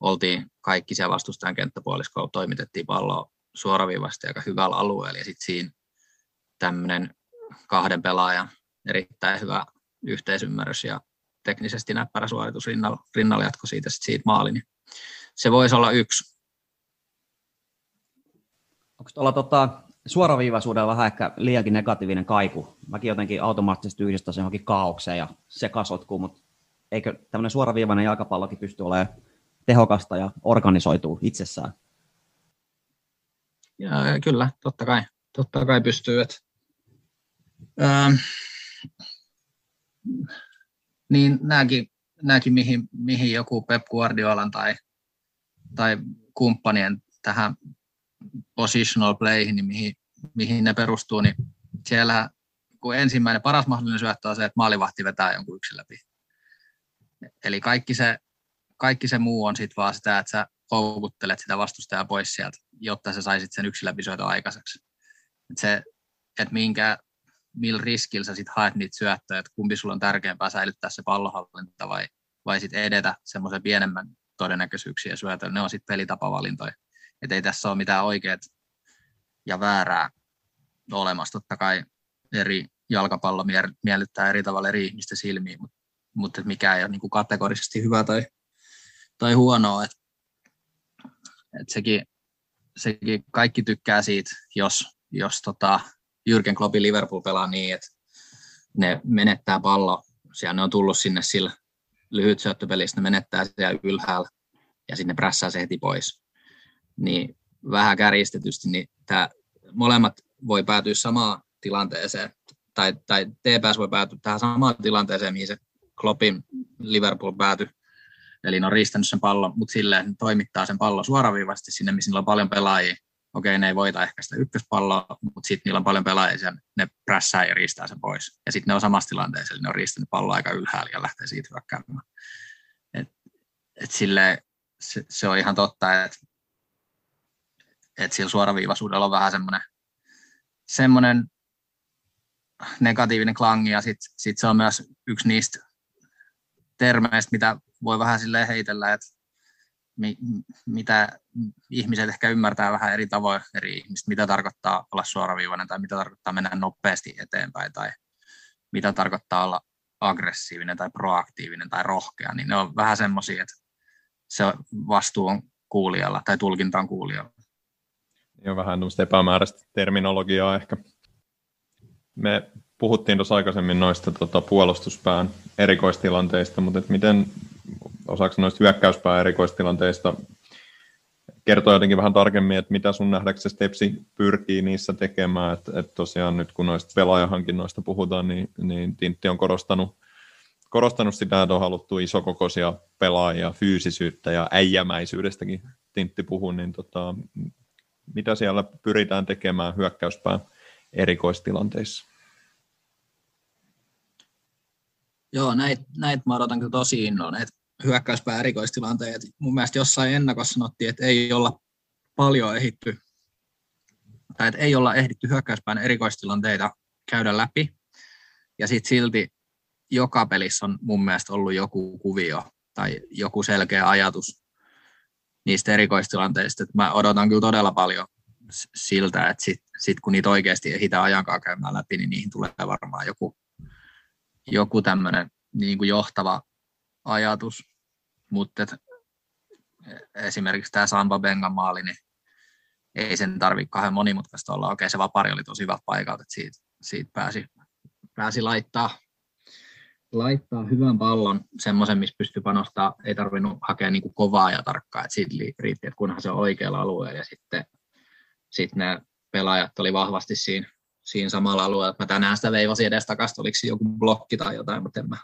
Oltiin kaikki siellä vastustajan kenttäpuoliskolla, toimitettiin palloa suoraviivasti aika hyvällä alueella ja sitten siinä tämmöinen kahden pelaajan erittäin hyvä yhteisymmärrys ja teknisesti näppärä suoritus rinnalla, rinnalla jatko siitä, sit siitä maali, niin se voisi olla yksi. Onko tuolla tota, suoraviivaisuudella vähän ehkä liiankin negatiivinen kaiku? Mäkin jotenkin automaattisesti yhdistän sen johonkin kaaukseen ja sekasotkuun, mutta eikö tämmöinen suoraviivainen jalkapallokin pysty olemaan tehokasta ja organisoituu itsessään? Ja, kyllä, totta kai. Totta kai pystyy. Että, ähm, niin nämäkin, nämäkin mihin, mihin joku Pep Guardiolan tai, tai kumppanien tähän positional playhin, niin mihin, mihin ne perustuu, niin siellä kun ensimmäinen paras mahdollinen syöttö on se, että maalivahti vetää jonkun yksin läpi. Eli kaikki se, kaikki se muu on sitten vaan sitä, että sä houkuttelet sitä vastustajaa pois sieltä, jotta sä saisit sen yksin läpi aikaiseksi. Et se, että minkä, millä riskillä sä sitten haet niitä syöttöjä, että kumpi sulla on tärkeämpää säilyttää se pallohallinta vai, vai sitten edetä semmoisen pienemmän todennäköisyyksiä syötöllä. Ne on sitten pelitapavalintoja. Että ei tässä ole mitään oikeat ja väärää olemassa. Totta kai eri jalkapallo miellyttää eri tavalla eri ihmisten silmiin, mutta, mutta mikä ei ole niin kuin kategorisesti hyvä tai, tai huonoa. Et, et sekin, sekin, kaikki tykkää siitä, jos, jos tota, Jürgen Kloppin Liverpool pelaa niin, että ne menettää pallo. Siellä ne on tullut sinne sillä lyhyt syöttöpelissä, ne menettää siellä ylhäällä ja sinne prässää se heti pois. Niin vähän kärjistetysti, niin tämä molemmat voi päätyä samaan tilanteeseen, tai, tai TPS voi päätyä tähän samaan tilanteeseen, mihin se Kloppin Liverpool päätyi. Eli ne on riistänyt sen pallon, mutta silleen ne toimittaa sen pallon suoraviivasti sinne, missä niillä on paljon pelaajia. Okei, ne ei voita ehkä sitä ykköspalloa, mutta sitten niillä on paljon pelaajia, ne prässää ja riistää sen pois. Ja sitten ne on samassa tilanteessa, eli ne on riistänyt pallon aika ylhäällä ja lähtee siitä hyökkäämään. Et, et sille, se, se, on ihan totta, että et sillä suoraviivaisuudella on vähän semmoinen semmoinen negatiivinen klangi ja sitten sit se on myös yksi niistä termeistä, mitä voi vähän sille heitellä, että mi, mitä ihmiset ehkä ymmärtää vähän eri tavoin eri ihmiset, mitä tarkoittaa olla suoraviivainen tai mitä tarkoittaa mennä nopeasti eteenpäin tai mitä tarkoittaa olla aggressiivinen tai proaktiivinen tai rohkea, niin ne on vähän semmoisia, että se vastuu on kuulijalla tai tulkinta on kuulijalla. Niin on vähän epämääräistä terminologiaa ehkä. Me puhuttiin tuossa aikaisemmin noista tota, puolustuspään erikoistilanteista, mutta et miten, osaako noista hyökkäyspään erikoistilanteista kertoa jotenkin vähän tarkemmin, että mitä sun nähdäksesi Stepsi pyrkii niissä tekemään, että et tosiaan nyt kun noista pelaajahankinnoista puhutaan, niin, niin Tintti on korostanut, korostanut sitä, että on haluttu isokokoisia pelaajia, fyysisyyttä ja äijämäisyydestäkin Tintti puhuu, niin tota, mitä siellä pyritään tekemään hyökkäyspään erikoistilanteissa? Joo, näitä näit mä odotan kyllä tosi innolla, näitä hyökkäyspään erikoistilanteet. Mun mielestä jossain ennakossa sanottiin, että ei olla paljon ehitty, tai että ei olla ehditty hyökkäyspään erikoistilanteita käydä läpi, ja sitten silti joka pelissä on mun mielestä ollut joku kuvio tai joku selkeä ajatus niistä erikoistilanteista. Että mä odotan kyllä todella paljon siltä, että sit, sit kun niitä oikeasti ehditään ajankaan käymään läpi, niin niihin tulee varmaan joku, joku tämmöinen niin kuin johtava ajatus. Mutta esimerkiksi tämä Samba Bengan maali, niin ei sen tarvitse kahden monimutkaista olla. Okei, se vapari oli tosi hyvä paikalta, että siitä, siitä pääsi, pääsi laittaa laittaa hyvän pallon, semmoisen, missä pystyy panostaa, ei tarvinnut hakea niin kuin kovaa ja tarkkaa, että siitä riitti, että kunhan se on oikealla alueella ja sitten, sitten ne pelaajat oli vahvasti siinä, siinä samalla alueella. Mä tänään sitä veivasin edes takaisin, oliko joku blokki tai jotain, mutta en mä,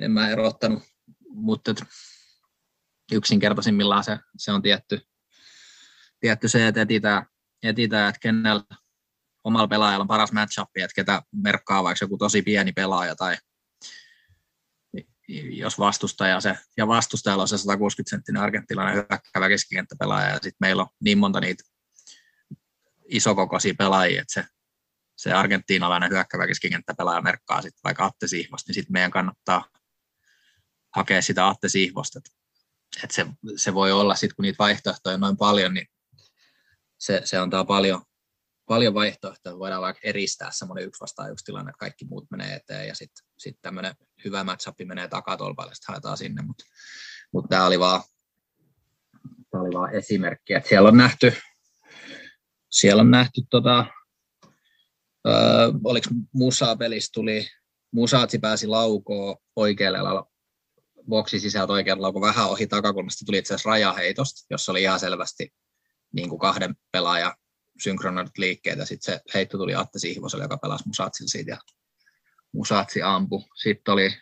en mä erottanut. Mutta yksinkertaisimmillaan se, se on tietty, tietty se, että etitään, etitään että kenellä omalla pelaajalla on paras match että ketä merkkaa vaikka joku tosi pieni pelaaja tai jos vastustaja se, ja vastustajalla on se 160 senttinen argentilainen hyökkäävä keskikenttäpelaaja, ja sitten meillä on niin monta niitä isokokoisia pelaajia, että se, se argentiinalainen hyökkävä keskikenttäpelaaja merkkaa sitten vaikka Atte Sihvosta, niin sitten meidän kannattaa hakea sitä Atte Sihvosta. Että, että se, se, voi olla sitten, kun niitä vaihtoehtoja on noin paljon, niin se, se antaa paljon, paljon vaihtoehtoja. Voidaan vaikka eristää semmoinen yksi vastaan yksi tilanne, että kaikki muut menee eteen ja sitten sit tämmöinen hyvä matchup menee takatolpalle, sitten haetaan sinne. Mutta mut tämä oli oli vaan esimerkki, että siellä on nähty, siellä on nähty tota, öö, oliko Musa pelissä tuli, Musaatsi pääsi laukoon oikealle alalla, boksi sisältä oikealle lauko vähän ohi takakulmasta, tuli itse asiassa rajaheitosta, jossa oli ihan selvästi niin kuin kahden pelaajan synkronoidut liikkeet, ja sitten se heitto tuli Atte Sihvoselle, joka pelasi Musaatsin siitä, ja Musaatsi ampu. Sitten oli,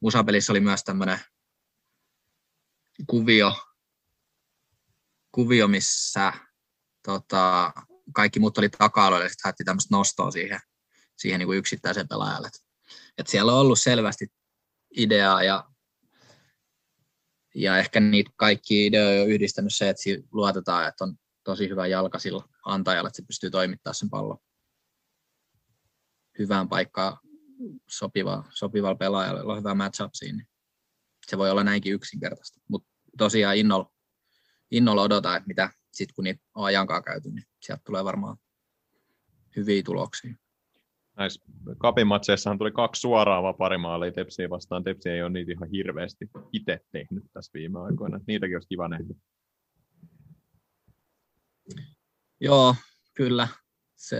Musapelissä oli myös tämmöinen kuvio, kuvio, missä tota, kaikki muut oli taka-alueella, ja sitten haettiin tämmöistä nostoa siihen, siihen niin kuin yksittäisen pelaajalle. Et siellä on ollut selvästi ideaa ja, ja ehkä niitä kaikki ideoja on yhdistänyt se, että luotetaan, että on tosi hyvä jalka sillä antajalle, että se pystyy toimittamaan sen pallon hyvään paikkaan sopiva, sopivalla pelaajalla, on hyvä matchup siinä. Niin se voi olla näinkin yksinkertaista, mutta tosiaan innolla, innolla odotan, että mitä sitten kun niitä on ajankaan käyty, niin sieltä tulee varmaan hyviä tuloksia. Näissä kapimatseissahan tuli kaksi suoraa vaparimaalia Tepsiä vastaan. Tepsi ei ole niitä ihan hirveästi itse tehnyt tässä viime aikoina. Niitäkin olisi kiva nähdä. Joo, kyllä. Se,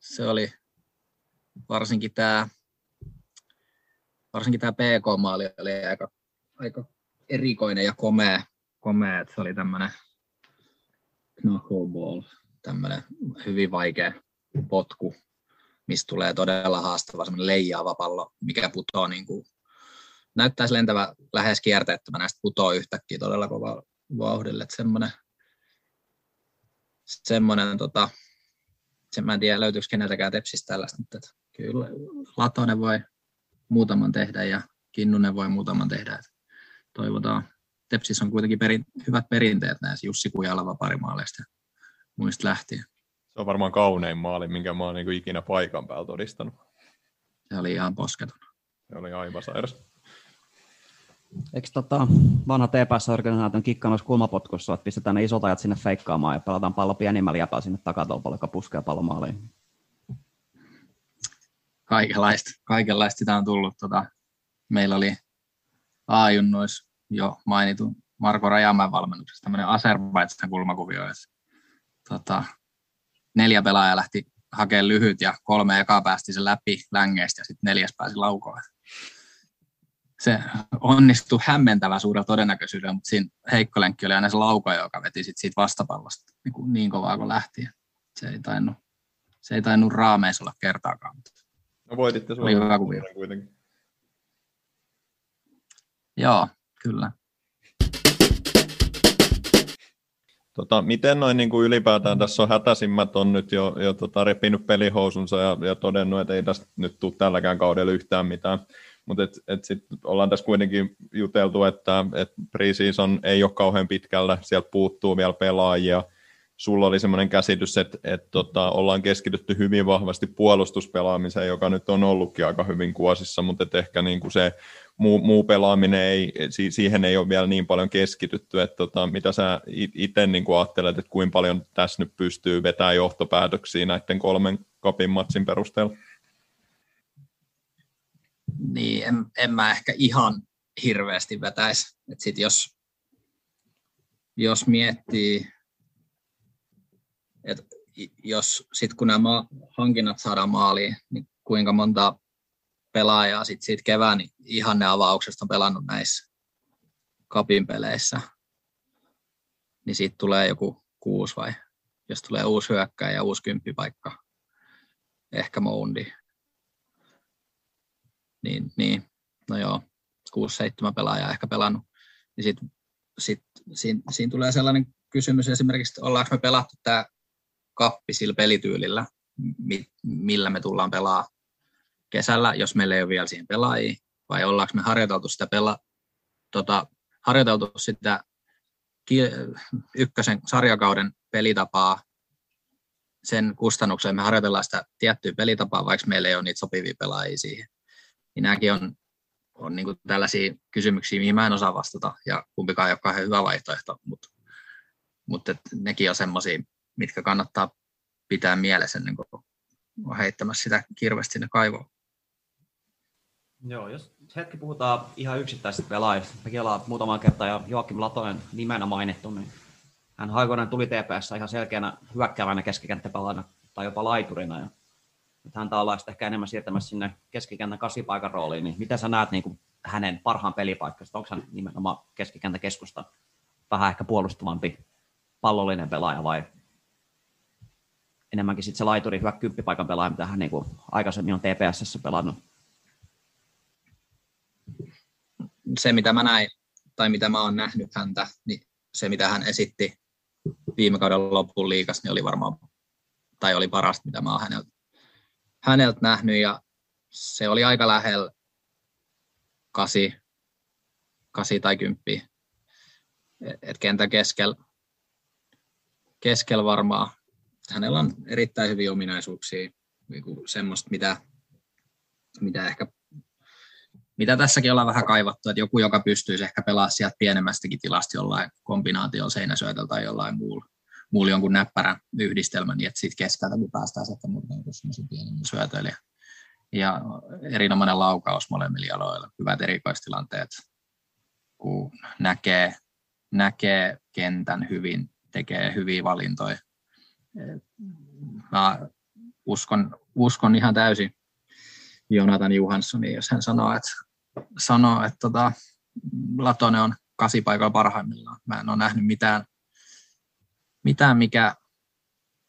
se oli varsinkin tämä varsinkin tämä PK-maali oli aika, aika erikoinen ja komea, komea että se oli tämmöinen knuckleball, tämmöinen hyvin vaikea potku, mistä tulee todella haastava semmoinen leijaava pallo, mikä putoaa niin kuin, näyttäisi lentävä lähes kierteettömänä, näistä putoaa yhtäkkiä todella kova vauhdille, että semmoinen, semmoinen tota, sen mä en tiedä löytyykö keneltäkään tepsistä tällaista, mutta että kyllä Latonen voi muutaman tehdä ja Kinnunen voi muutaman tehdä. Että toivotaan. Tepsissä on kuitenkin perin, hyvät perinteet näissä Jussi Kujalla vaparimaaleista muista lähtien. Se on varmaan kaunein maali, minkä mä oon niin ikinä paikan päällä todistanut. Se oli ihan posketon. Se oli aivan sairas. Eikö tota, vanha TPS-organisaation kikka noissa kulmapotkussa, että pistetään ne isot ajat sinne feikkaamaan ja pelataan pallo pienimmällä jäpällä sinne takatolpalle, joka puskee pallon maaliin? Kaikenlaista, kaikenlaista sitä on tullut. Tota, meillä oli A-junnois jo mainitun Marko Rajamäen valmennuksessa tämmöinen Azerbaidsan kulmakuvio, että tota, neljä pelaajaa lähti hakemaan lyhyt ja kolme ekaa päästi sen läpi längeistä ja sitten neljäs pääsi laukoon se onnistui hämmentävän suurella todennäköisyydellä, mutta siinä heikko lenkki oli aina se lauko, joka veti sit siitä vastapallosta niin, kuin niin kovaa kuin lähti. Se ei tainnut, se ei tainnut raameissa olla kertaakaan. Mutta no voititte oli hyvä kuvio. kuitenkin. Joo, kyllä. Tota, miten noin niin kuin ylipäätään tässä on hätäisimmät on nyt jo, jo tota, repinyt pelihousunsa ja, ja todennut, että ei tästä nyt tule tälläkään kaudella yhtään mitään. Mutta et, et sit ollaan tässä kuitenkin juteltu, että et preseason ei ole kauhean pitkällä, sieltä puuttuu vielä pelaajia. Sulla oli semmoinen käsitys, että et tota, ollaan keskitytty hyvin vahvasti puolustuspelaamiseen, joka nyt on ollutkin aika hyvin kuosissa, mutta et ehkä niinku se muu, muu pelaaminen, ei, siihen ei ole vielä niin paljon keskitytty. Et tota, mitä sä itse niinku ajattelet, että kuinka paljon tässä nyt pystyy vetämään johtopäätöksiä näiden kolmen kapin matsin perusteella? Niin en, en mä ehkä ihan hirveästi vetäisi. Et sit jos, jos miettii, että jos sit kun nämä hankinnat saadaan maaliin, niin kuinka monta pelaajaa sit siitä kevään niin ihan ne avauksesta on pelannut näissä kapin peleissä, niin siitä tulee joku kuusi vai jos tulee uusi hyökkäjä ja uusi kymppipaikka, ehkä Moundi, niin, niin no joo, 6-7 pelaajaa ehkä pelannut. Niin sit, sit, siinä, siinä tulee sellainen kysymys esimerkiksi, että ollaanko me pelattu tämä kappi sillä pelityylillä, millä me tullaan pelaa kesällä, jos meillä ei ole vielä siihen pelaajia, vai ollaanko me harjoiteltu sitä, pela, tota, harjoiteltu sitä ykkösen sarjakauden pelitapaa sen kustannukseen me harjoitellaan sitä tiettyä pelitapaa, vaikka meillä ei ole niitä sopivia pelaajia siihen. Niin nämäkin on, on niin tällaisia kysymyksiä, mihin mä en osaa vastata, ja kumpikaan ei ole kauhean hyvä vaihtoehto, mutta, mutta nekin on semmoisia, mitkä kannattaa pitää mielessä ennen kuin on heittämässä sitä kirvestä sinne kaivoon. Joo, jos hetki puhutaan ihan yksittäisistä pelaajista. Mekin ollaan muutaman kertaa ja Joakim Latonen nimenä mainittu, niin hän aikoinaan tuli TPS ihan selkeänä hyökkäävänä keskikenttäpelaajana tai jopa laiturina. Ja häntä ollaan ehkä enemmän siirtämässä sinne keskikentän kasipaikan rooliin, niin mitä sä näet niin kuin hänen parhaan pelipaikkansa? Onko hän nimenomaan keskustan vähän ehkä puolustavampi pallollinen pelaaja vai enemmänkin sitten se laituri hyvä kymppipaikan pelaaja, mitä hän niin kuin aikaisemmin on TPSssä pelannut? Se, mitä mä näin, tai mitä mä oon nähnyt häntä, niin se, mitä hän esitti viime kauden loppuun liikas, niin oli varmaan, tai oli parasta, mitä mä oon häneltä, häneltä nähnyt, ja se oli aika lähellä kasi, kasi tai kymppi, et kentän keskellä, keskel varmaan. Hänellä on erittäin hyviä ominaisuuksia, niin semmoista, mitä, mitä ehkä mitä tässäkin ollaan vähän kaivattu, että joku, joka pystyisi ehkä pelaamaan sieltä pienemmästäkin tilasta jollain kombinaatiolla seinäsyötöllä tai jollain muulla, muulla jonkun näppärän yhdistelmä, niin että siitä keskeltäkin päästään sitten semmoisen pienemmän syötöillä. Ja erinomainen laukaus molemmilla jaloilla, hyvät erikoistilanteet, kun näkee, näkee kentän hyvin, tekee hyviä valintoja. Mä uskon, uskon ihan täysin Jonathan Johanssonin, jos hän sanoo, että sanoo, että tota, Latone on kasipaikalla parhaimmillaan. Mä en ole nähnyt mitään, mitään mikä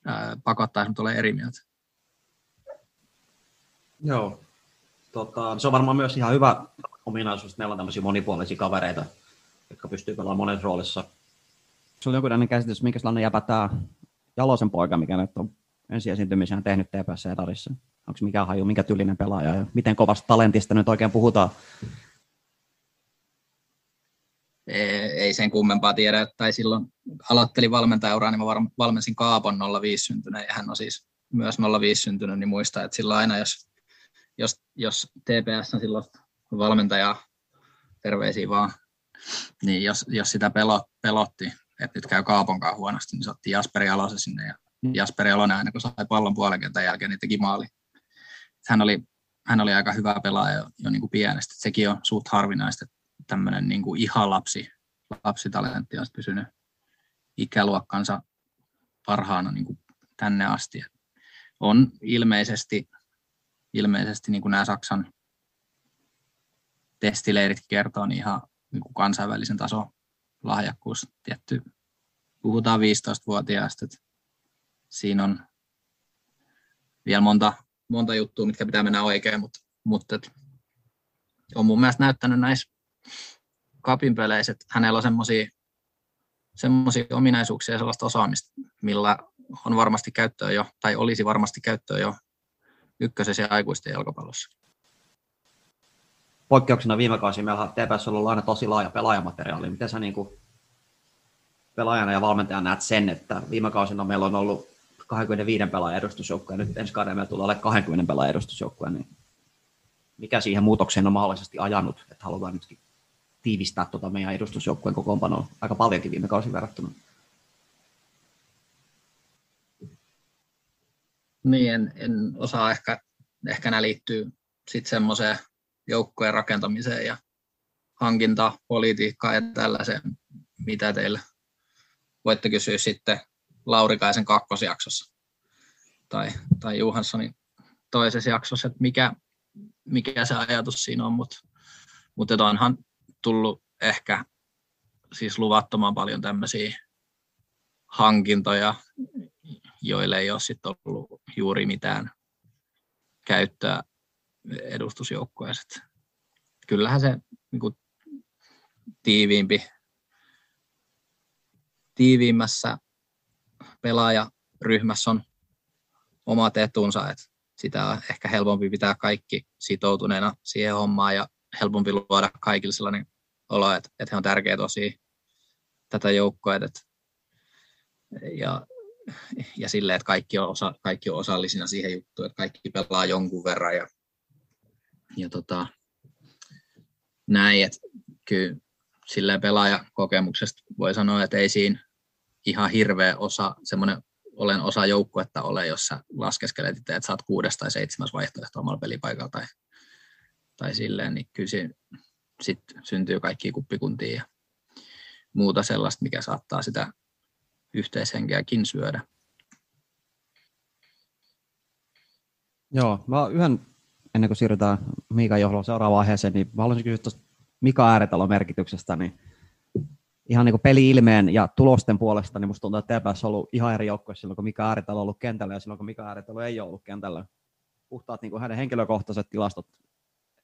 ää, pakottaisi mut eri mieltä. Joo. Tota, se on varmaan myös ihan hyvä ominaisuus, että meillä on tämmöisiä monipuolisia kavereita, jotka pystyy pelaamaan monessa roolissa. Se oli jonkinlainen käsitys, minkä sellainen jäpä tämä Jalosen poika, mikä nyt on ensiesiintymisen tehnyt TPS Edarissa onko mikä haju, minkä tyylinen pelaaja ja miten kovasta talentista nyt oikein puhutaan? Ei sen kummempaa tiedä, tai silloin aloittelin valmentajauraa, niin mä valmensin Kaapon 05 syntyneen, ja hän on siis myös 05 syntynyt, niin muista, että silloin aina, jos, jos, jos TPS on silloin valmentajaa, terveisiä vaan, niin jos, jos sitä pelot, pelotti, että nyt käy Kaaponkaan huonosti, niin se otti Jasperi Alosen sinne, ja. Jasperi Alonen aina kun sai pallon puolen jälkeen, niin teki maali hän oli, hän oli aika hyvä pelaaja jo, jo niin kuin pienestä. Sekin on suht harvinaista, että tämmöinen niin kuin ihan lapsi, lapsitalentti on pysynyt ikäluokkansa parhaana niin kuin tänne asti. On ilmeisesti, ilmeisesti niin kuin nämä Saksan testileirit kertoo, niin ihan niin kuin kansainvälisen tason lahjakkuus. Tietty, puhutaan 15-vuotiaasta, että siinä on vielä monta monta juttua, mitkä pitää mennä oikein, mutta, mutta on mun mielestä näyttänyt näissä kapin peleissä, että hänellä on semmoisia semmoisia ominaisuuksia ja sellaista osaamista, millä on varmasti käyttöä jo, tai olisi varmasti käyttöä jo ykkösessä ja aikuisten jalkapallossa. Poikkeuksena viime kausi meillä TPS on ollut aina tosi laaja pelaajamateriaali. Miten sä niin kuin pelaajana ja valmentajana näet sen, että viime kausina meillä on ollut 25 pelaajan edustusjoukkoja, nyt ensi kaudella meillä tulee olemaan 20 pelaajan edustusjoukkoja, niin mikä siihen muutokseen on mahdollisesti ajanut, että halutaan nytkin tiivistää tuota meidän edustusjoukkueen kokoonpanoa aika paljonkin viime kausin verrattuna. Niin, en, en osaa ehkä, ehkä nämä liittyy sitten semmoiseen joukkueen rakentamiseen ja hankintapolitiikkaan ja tällaiseen, mitä teillä voitte kysyä sitten Laurikaisen kakkosjaksossa tai, tai Johanssonin toisessa jaksossa, että mikä, mikä se ajatus siinä on, mutta mut onhan tullut ehkä siis luvattoman paljon tämmöisiä hankintoja, joille ei ole sitten ollut juuri mitään käyttöä edustusjoukkueessa. Kyllähän se niin kuin, tiiviimpi, tiiviimmässä pelaajaryhmässä on omat etunsa, että sitä on ehkä helpompi pitää kaikki sitoutuneena siihen hommaan ja helpompi luoda kaikille sellainen olo, että, että he on tärkeä tosi tätä joukkoa. Että, ja ja silleen, että kaikki on, osa, kaikki on osallisina siihen juttuun, että kaikki pelaa jonkun verran ja, ja tota, näin, että kyllä silleen pelaajakokemuksesta voi sanoa, että ei siinä ihan hirveä osa, semmoinen olen osa joukkuetta ole, jos sä laskeskelet itse, että saat kuudes tai seitsemäs vaihtoehto omalla pelipaikalla tai, tai silleen, niin kyllä siinä sit syntyy kaikki kuppikuntia ja muuta sellaista, mikä saattaa sitä yhteishenkeäkin syödä. Joo, mä yhden, ennen kuin siirrytään Miika Johloon seuraavaan aiheeseen, niin mä haluaisin kysyä tuosta Mika Ääretalon merkityksestä, niin ihan niin peli-ilmeen ja tulosten puolesta, niin musta tuntuu, että TPS on ollut ihan eri joukkue silloin, kun Mika Ääretalo on ollut kentällä ja silloin, kun Mika Ääretalo ei ole ollut kentällä. Puhtaat niin hänen henkilökohtaiset tilastot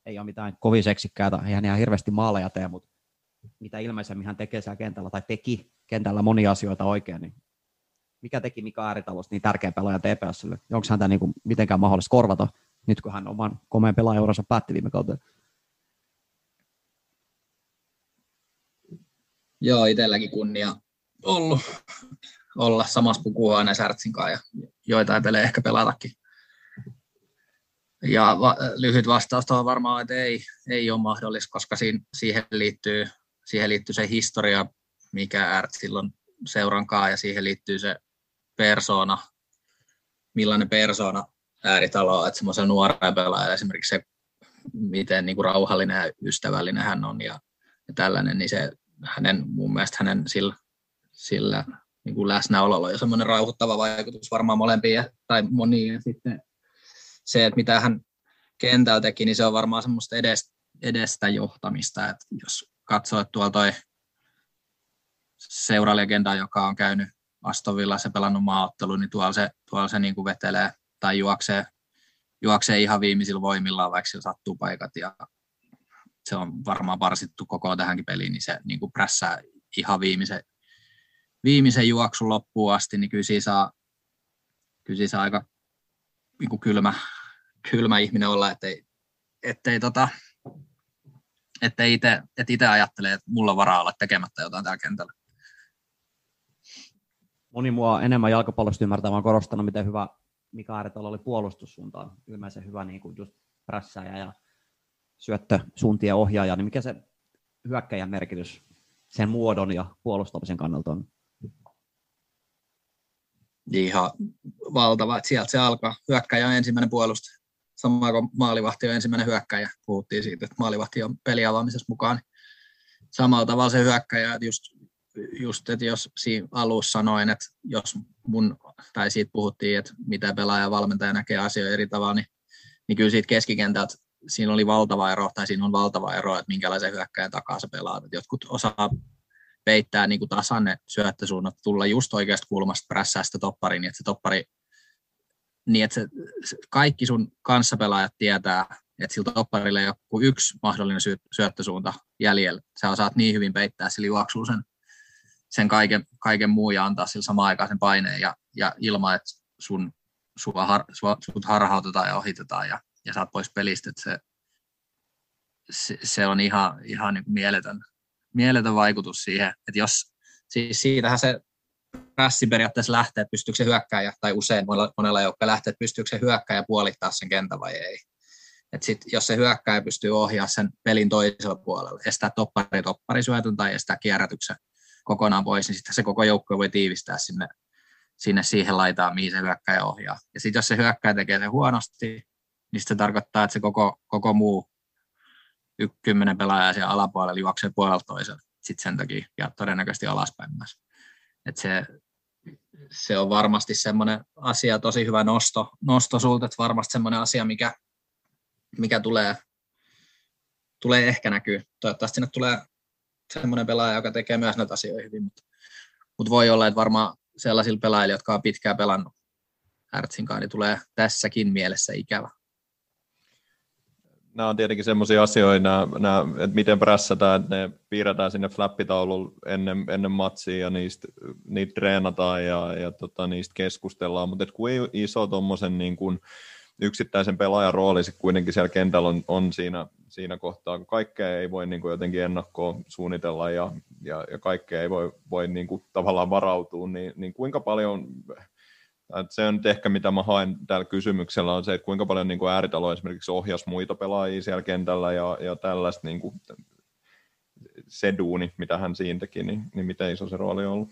ei ole mitään kovin seksikkäitä, ei hän ihan hirveästi maaleja tee, mutta mitä ilmeisemmin hän tekee siellä kentällä tai teki kentällä monia asioita oikein, niin mikä teki Mika Ääritalosta niin tärkeä pelaaja TPSlle? Onko häntä niin kuin mitenkään mahdollista korvata nyt, kun hän oman komeen pelaajauransa päätti viime kautta? Joo, itselläkin kunnia ollut olla samassa pukuun aina Särtsin kanssa ja joitain pelejä ehkä pelatakin. Ja va- lyhyt vastaus on varmaan, että ei, ei ole mahdollista, koska siinä, siihen, liittyy, siihen liittyy se historia, mikä Ärt silloin seurankaa ja siihen liittyy se persona, millainen persona ääritalo on, että semmoisen nuoren pelaajan esimerkiksi se, miten niin kuin rauhallinen ja ystävällinen hän on ja, ja tällainen, niin se hänen, mun mielestä hänen sillä, sillä niin kuin läsnäololla on jo semmoinen rauhoittava vaikutus varmaan molempiin tai moniin. Ja sitten se, että mitä hän kentällä teki, niin se on varmaan semmoista edestä, edestä johtamista. Että jos katsoo, että tuolla toi seuralegenda, joka on käynyt Aston Villassa pelannut maaottelu, niin tuolla se, tuolla se niin kuin vetelee tai juoksee, juoksee ihan viimeisillä voimillaan, vaikka sillä sattuu paikat. Ja se on varmaan varsittu koko tähänkin peliin, niin se niin kuin prässää ihan viimeisen, viimeisen juoksun loppuun asti, niin kyllä siinä saa, kyllä siinä saa aika niin kuin kylmä, kylmä ihminen olla, ettei, ettei, tota, ettei itse, et itse ajattele, että mulla on varaa olla tekemättä jotain täällä kentällä. Moni mua enemmän jalkapallosta ymmärtää, vaan korostanut, miten hyvä Mika Ääretalo oli puolustussuuntaan. Ilmeisen hyvä niin kuin just prässäjä ja syöttösuuntien ohjaaja, niin mikä se hyökkäjän merkitys sen muodon ja puolustamisen kannalta on? Ihan valtava, että sieltä se alkaa. Hyökkäjä on ensimmäinen puolustaja. Samoin kuin maalivahti on ensimmäinen hyökkäjä. Puhuttiin siitä, että maalivahti on peliavaamisessa mukaan. Samalla tavalla se hyökkäjä, just, just että jos siinä alussa sanoin, että jos mun, tai siitä puhuttiin, että mitä pelaaja ja valmentaja näkee asioita eri tavalla, niin, niin kyllä siitä keskikentältä siinä oli valtava ero, tai siinä on valtava ero, että minkälaisen hyökkäjän takaa se pelaa. Että jotkut osaa peittää niin kuin tasan ne syöttösuunnat, tulla just oikeasta kulmasta prässää sitä toppariin, niin että se toppari, niin että se, kaikki sun kanssapelaajat tietää, että sillä topparilla ei ole yksi mahdollinen sy- syöttösuunta jäljellä. Sä osaat niin hyvin peittää sillä juoksuun sen, sen kaiken, kaiken muu ja antaa sillä samaan aikaan sen paineen ja, ja ilman, että sun, sua har, sua, sut harhautetaan ja ohitetaan ja ja saat pois pelistä, että se, se, se on ihan, ihan niin mieletön, mieletön vaikutus siihen, että jos, siis siitähän se prässi periaatteessa lähtee, että pystyykö se hyökkääjä, tai usein monella, monella joukkueella lähtee, että pystyykö se hyökkääjä puolittaa sen kentän vai ei. Et sit, jos se hyökkääjä pystyy ohjaamaan sen pelin toisella puolella, estää toppari topparisyötön tai estää kierrätyksen kokonaan pois, niin sitten se koko joukkue voi tiivistää sinne, sinne siihen laitaan, mihin se hyökkääjä ohjaa. Ja sitten jos se hyökkääjä tekee sen huonosti, niin se tarkoittaa, että se koko, koko muu kymmenen pelaajaa siellä alapuolella juoksee puolelta toisella sitten sen takia, ja todennäköisesti alaspäin myös. Et se, se on varmasti semmoinen asia, tosi hyvä nosto, nosto sulta, että varmasti semmoinen asia, mikä, mikä tulee, tulee ehkä näkyy. Toivottavasti sinne tulee semmoinen pelaaja, joka tekee myös näitä asioita hyvin, mutta, mutta voi olla, että varmaan sellaisilla pelaajilla, jotka on pitkään pelannut Hertzin kanssa, niin tulee tässäkin mielessä ikävä nämä on tietenkin semmoisia asioita, nämä, nämä, että miten prässätään, että ne piirretään sinne flappitaululle ennen, ennen matsia ja niistä, niitä treenataan ja, ja tota, niistä keskustellaan, mutta kuin iso tuommoisen niin kuin yksittäisen pelaajan rooli se kuitenkin siellä kentällä on, on siinä, siinä kohtaa, kun kaikkea ei voi niin kuin jotenkin ennakkoon suunnitella ja, ja, ja kaikkea ei voi, voi niin kuin tavallaan varautua, niin, niin kuinka paljon Et se on ehkä mitä mä haen tällä kysymyksellä on se, että kuinka paljon niin kuin ääritalo esimerkiksi ohjas muita pelaajia siellä kentällä ja, ja tällaista niin kuin, se duuni, mitä hän siinä teki, niin, niin miten iso se rooli on ollut.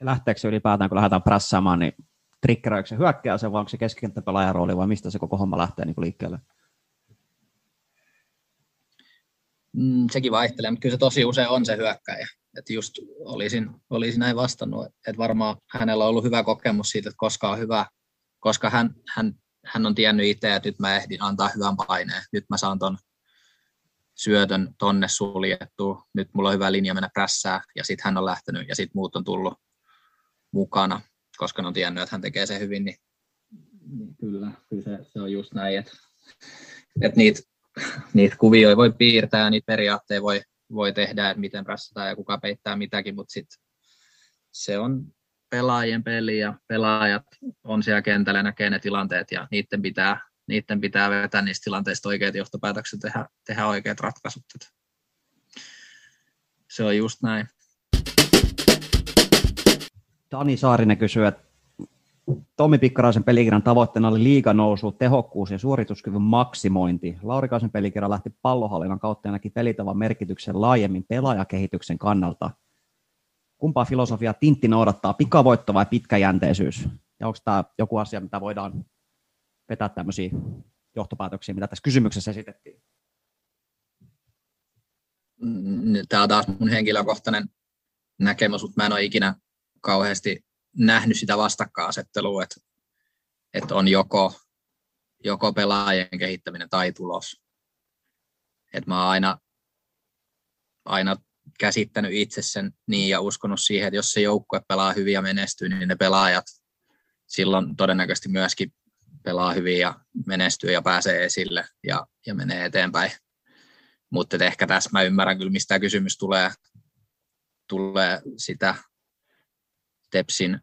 Lähteekö se ylipäätään, kun lähdetään prässäämään, niin triggeröikö se hyökkää se, vai onko se keskikenttäpelaajan rooli, vai mistä se koko homma lähtee niin kuin liikkeelle? Mm, sekin vaihtelee, mutta kyllä se tosi usein on se hyökkäjä. Että just olisin, olisin näin vastannut, että varmaan hänellä on ollut hyvä kokemus siitä, että koska on hyvä, koska hän, hän, hän on tiennyt itse, että nyt mä ehdin antaa hyvän paineen, nyt mä saan ton syötön tonne suljettua, nyt mulla on hyvä linja mennä prässää, ja sitten hän on lähtenyt, ja sitten muut on tullut mukana, koska ne on tiennyt, että hän tekee sen hyvin, niin, niin kyllä, kyllä se, se on just näin, että, että niitä, niitä kuvioita voi piirtää ja niitä periaatteita voi, voi tehdä, että miten prässätään ja kuka peittää mitäkin, mutta sitten se on pelaajien peli ja pelaajat on siellä kentällä näkee ne tilanteet ja niiden pitää, niiden pitää vetää niistä tilanteista oikeat johtopäätökset tehdä, tehdä oikeat ratkaisut. Se on just näin. Dani Saarinen kysyy, että Tommi Pikkaraisen pelikirjan tavoitteena oli liiganousu, tehokkuus ja suorituskyvyn maksimointi. Laurikaisen pelikirja lähti pallohallinnan kautta ja näki pelitavan merkityksen laajemmin pelaajakehityksen kannalta. Kumpaa filosofiaa Tintti noudattaa, pikavoitto vai pitkäjänteisyys? Ja onko tämä joku asia, mitä voidaan vetää tämmöisiä johtopäätöksiä, mitä tässä kysymyksessä esitettiin? Tämä on taas mun henkilökohtainen näkemys, mutta mä en ole ikinä kauheasti nähnyt sitä vastakkainasettelua, että, että on joko, joko pelaajien kehittäminen tai tulos. Et mä oon aina, aina käsittänyt itse sen niin ja uskonut siihen, että jos se joukkue pelaa hyvin ja menestyy, niin ne pelaajat silloin todennäköisesti myöskin pelaa hyvin ja menestyy ja pääsee esille ja, ja menee eteenpäin. Mutta ehkä tässä mä ymmärrän kyllä, mistä kysymys tulee, tulee sitä Tepsin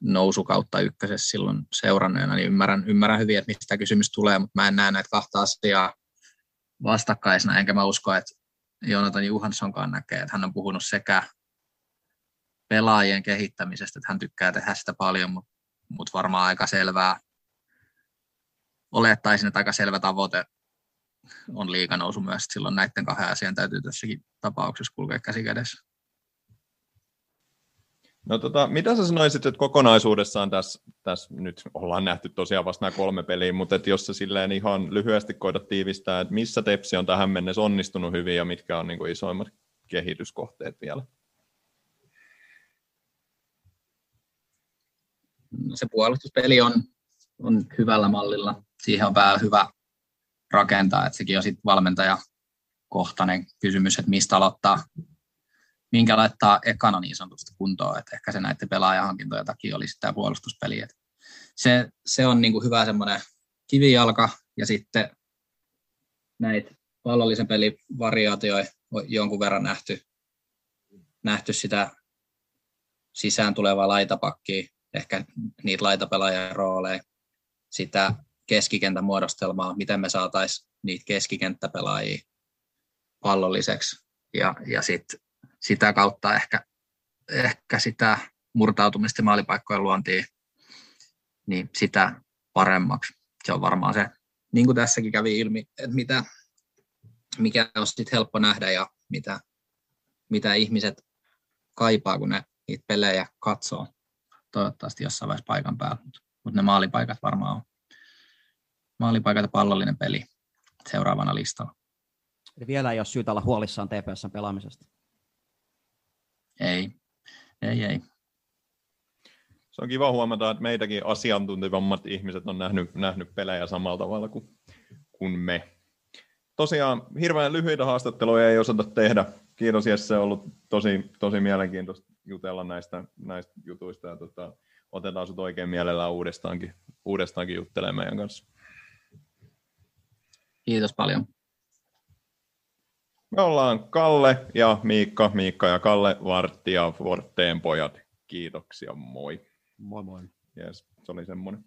nousukautta ykkösessä silloin seuranneena, niin ymmärrän, ymmärrän hyvin, että mistä kysymys tulee, mutta mä en näe näitä kahta asiaa vastakkaisena, enkä mä usko, että Jonathan Johanssonkaan näkee, että hän on puhunut sekä pelaajien kehittämisestä, että hän tykkää tehdä sitä paljon, mutta, mutta varmaan aika selvää, olettaisin, että aika selvä tavoite on liikanousu myös, silloin näiden kahden asian täytyy tässäkin tapauksessa kulkea käsi kädessä. No tota, mitä sä sanoisit, että kokonaisuudessaan tässä, tässä nyt ollaan nähty tosiaan vasta nämä kolme peliä, mutta että jos sä silleen ihan lyhyesti koitat tiivistää, että missä Tepsi on tähän mennessä onnistunut hyvin ja mitkä on niin kuin isoimmat kehityskohteet vielä? No se puolustuspeli on, on hyvällä mallilla. Siihen on vähän hyvä rakentaa, että sekin on sitten valmentajakohtainen kysymys, että mistä aloittaa minkä laittaa ekana niin sanotusti kuntoon, että ehkä se näiden pelaajahankintojen takia olisi tämä puolustuspeli. Että se, se on niin kuin hyvä semmoinen kivijalka ja sitten näitä pallollisen pelin variaatioita on jonkun verran nähty, nähty sitä sisään tulevaa laitapakkia, ehkä niitä laitapelaajan rooleja, sitä keskikentän muodostelmaa, miten me saataisiin niitä keskikenttäpelaajia pallolliseksi ja, ja sitten sitä kautta ehkä, ehkä sitä murtautumista maalipaikkojen luontiin, niin sitä paremmaksi. Se on varmaan se, niin kuin tässäkin kävi ilmi, että mitä, mikä on sitten helppo nähdä ja mitä, mitä ihmiset kaipaa, kun ne niitä pelejä katsoo. Toivottavasti jossain vaiheessa paikan päällä, mutta, mutta ne maalipaikat varmaan on. Maalipaikat ja pallollinen peli seuraavana listalla. Eli vielä ei ole syytä olla huolissaan TPSn pelaamisesta. Ei, ei, ei. Se on kiva huomata, että meitäkin asiantuntevammat ihmiset on nähnyt, nähnyt pelejä samalla tavalla kuin, kuin me. Tosiaan hirveän lyhyitä haastatteluja ei osata tehdä. Kiitos Jesse, on ollut tosi, tosi mielenkiintoista jutella näistä, näistä jutuista ja tota, otetaan sut oikein mielellään uudestaankin, uudestaankin juttelemaan meidän kanssa. Kiitos paljon. Me ollaan Kalle ja Miikka, Miikka ja Kalle, Vartti ja Forteen pojat. Kiitoksia, moi. Moi moi. Yes, se oli semmoinen.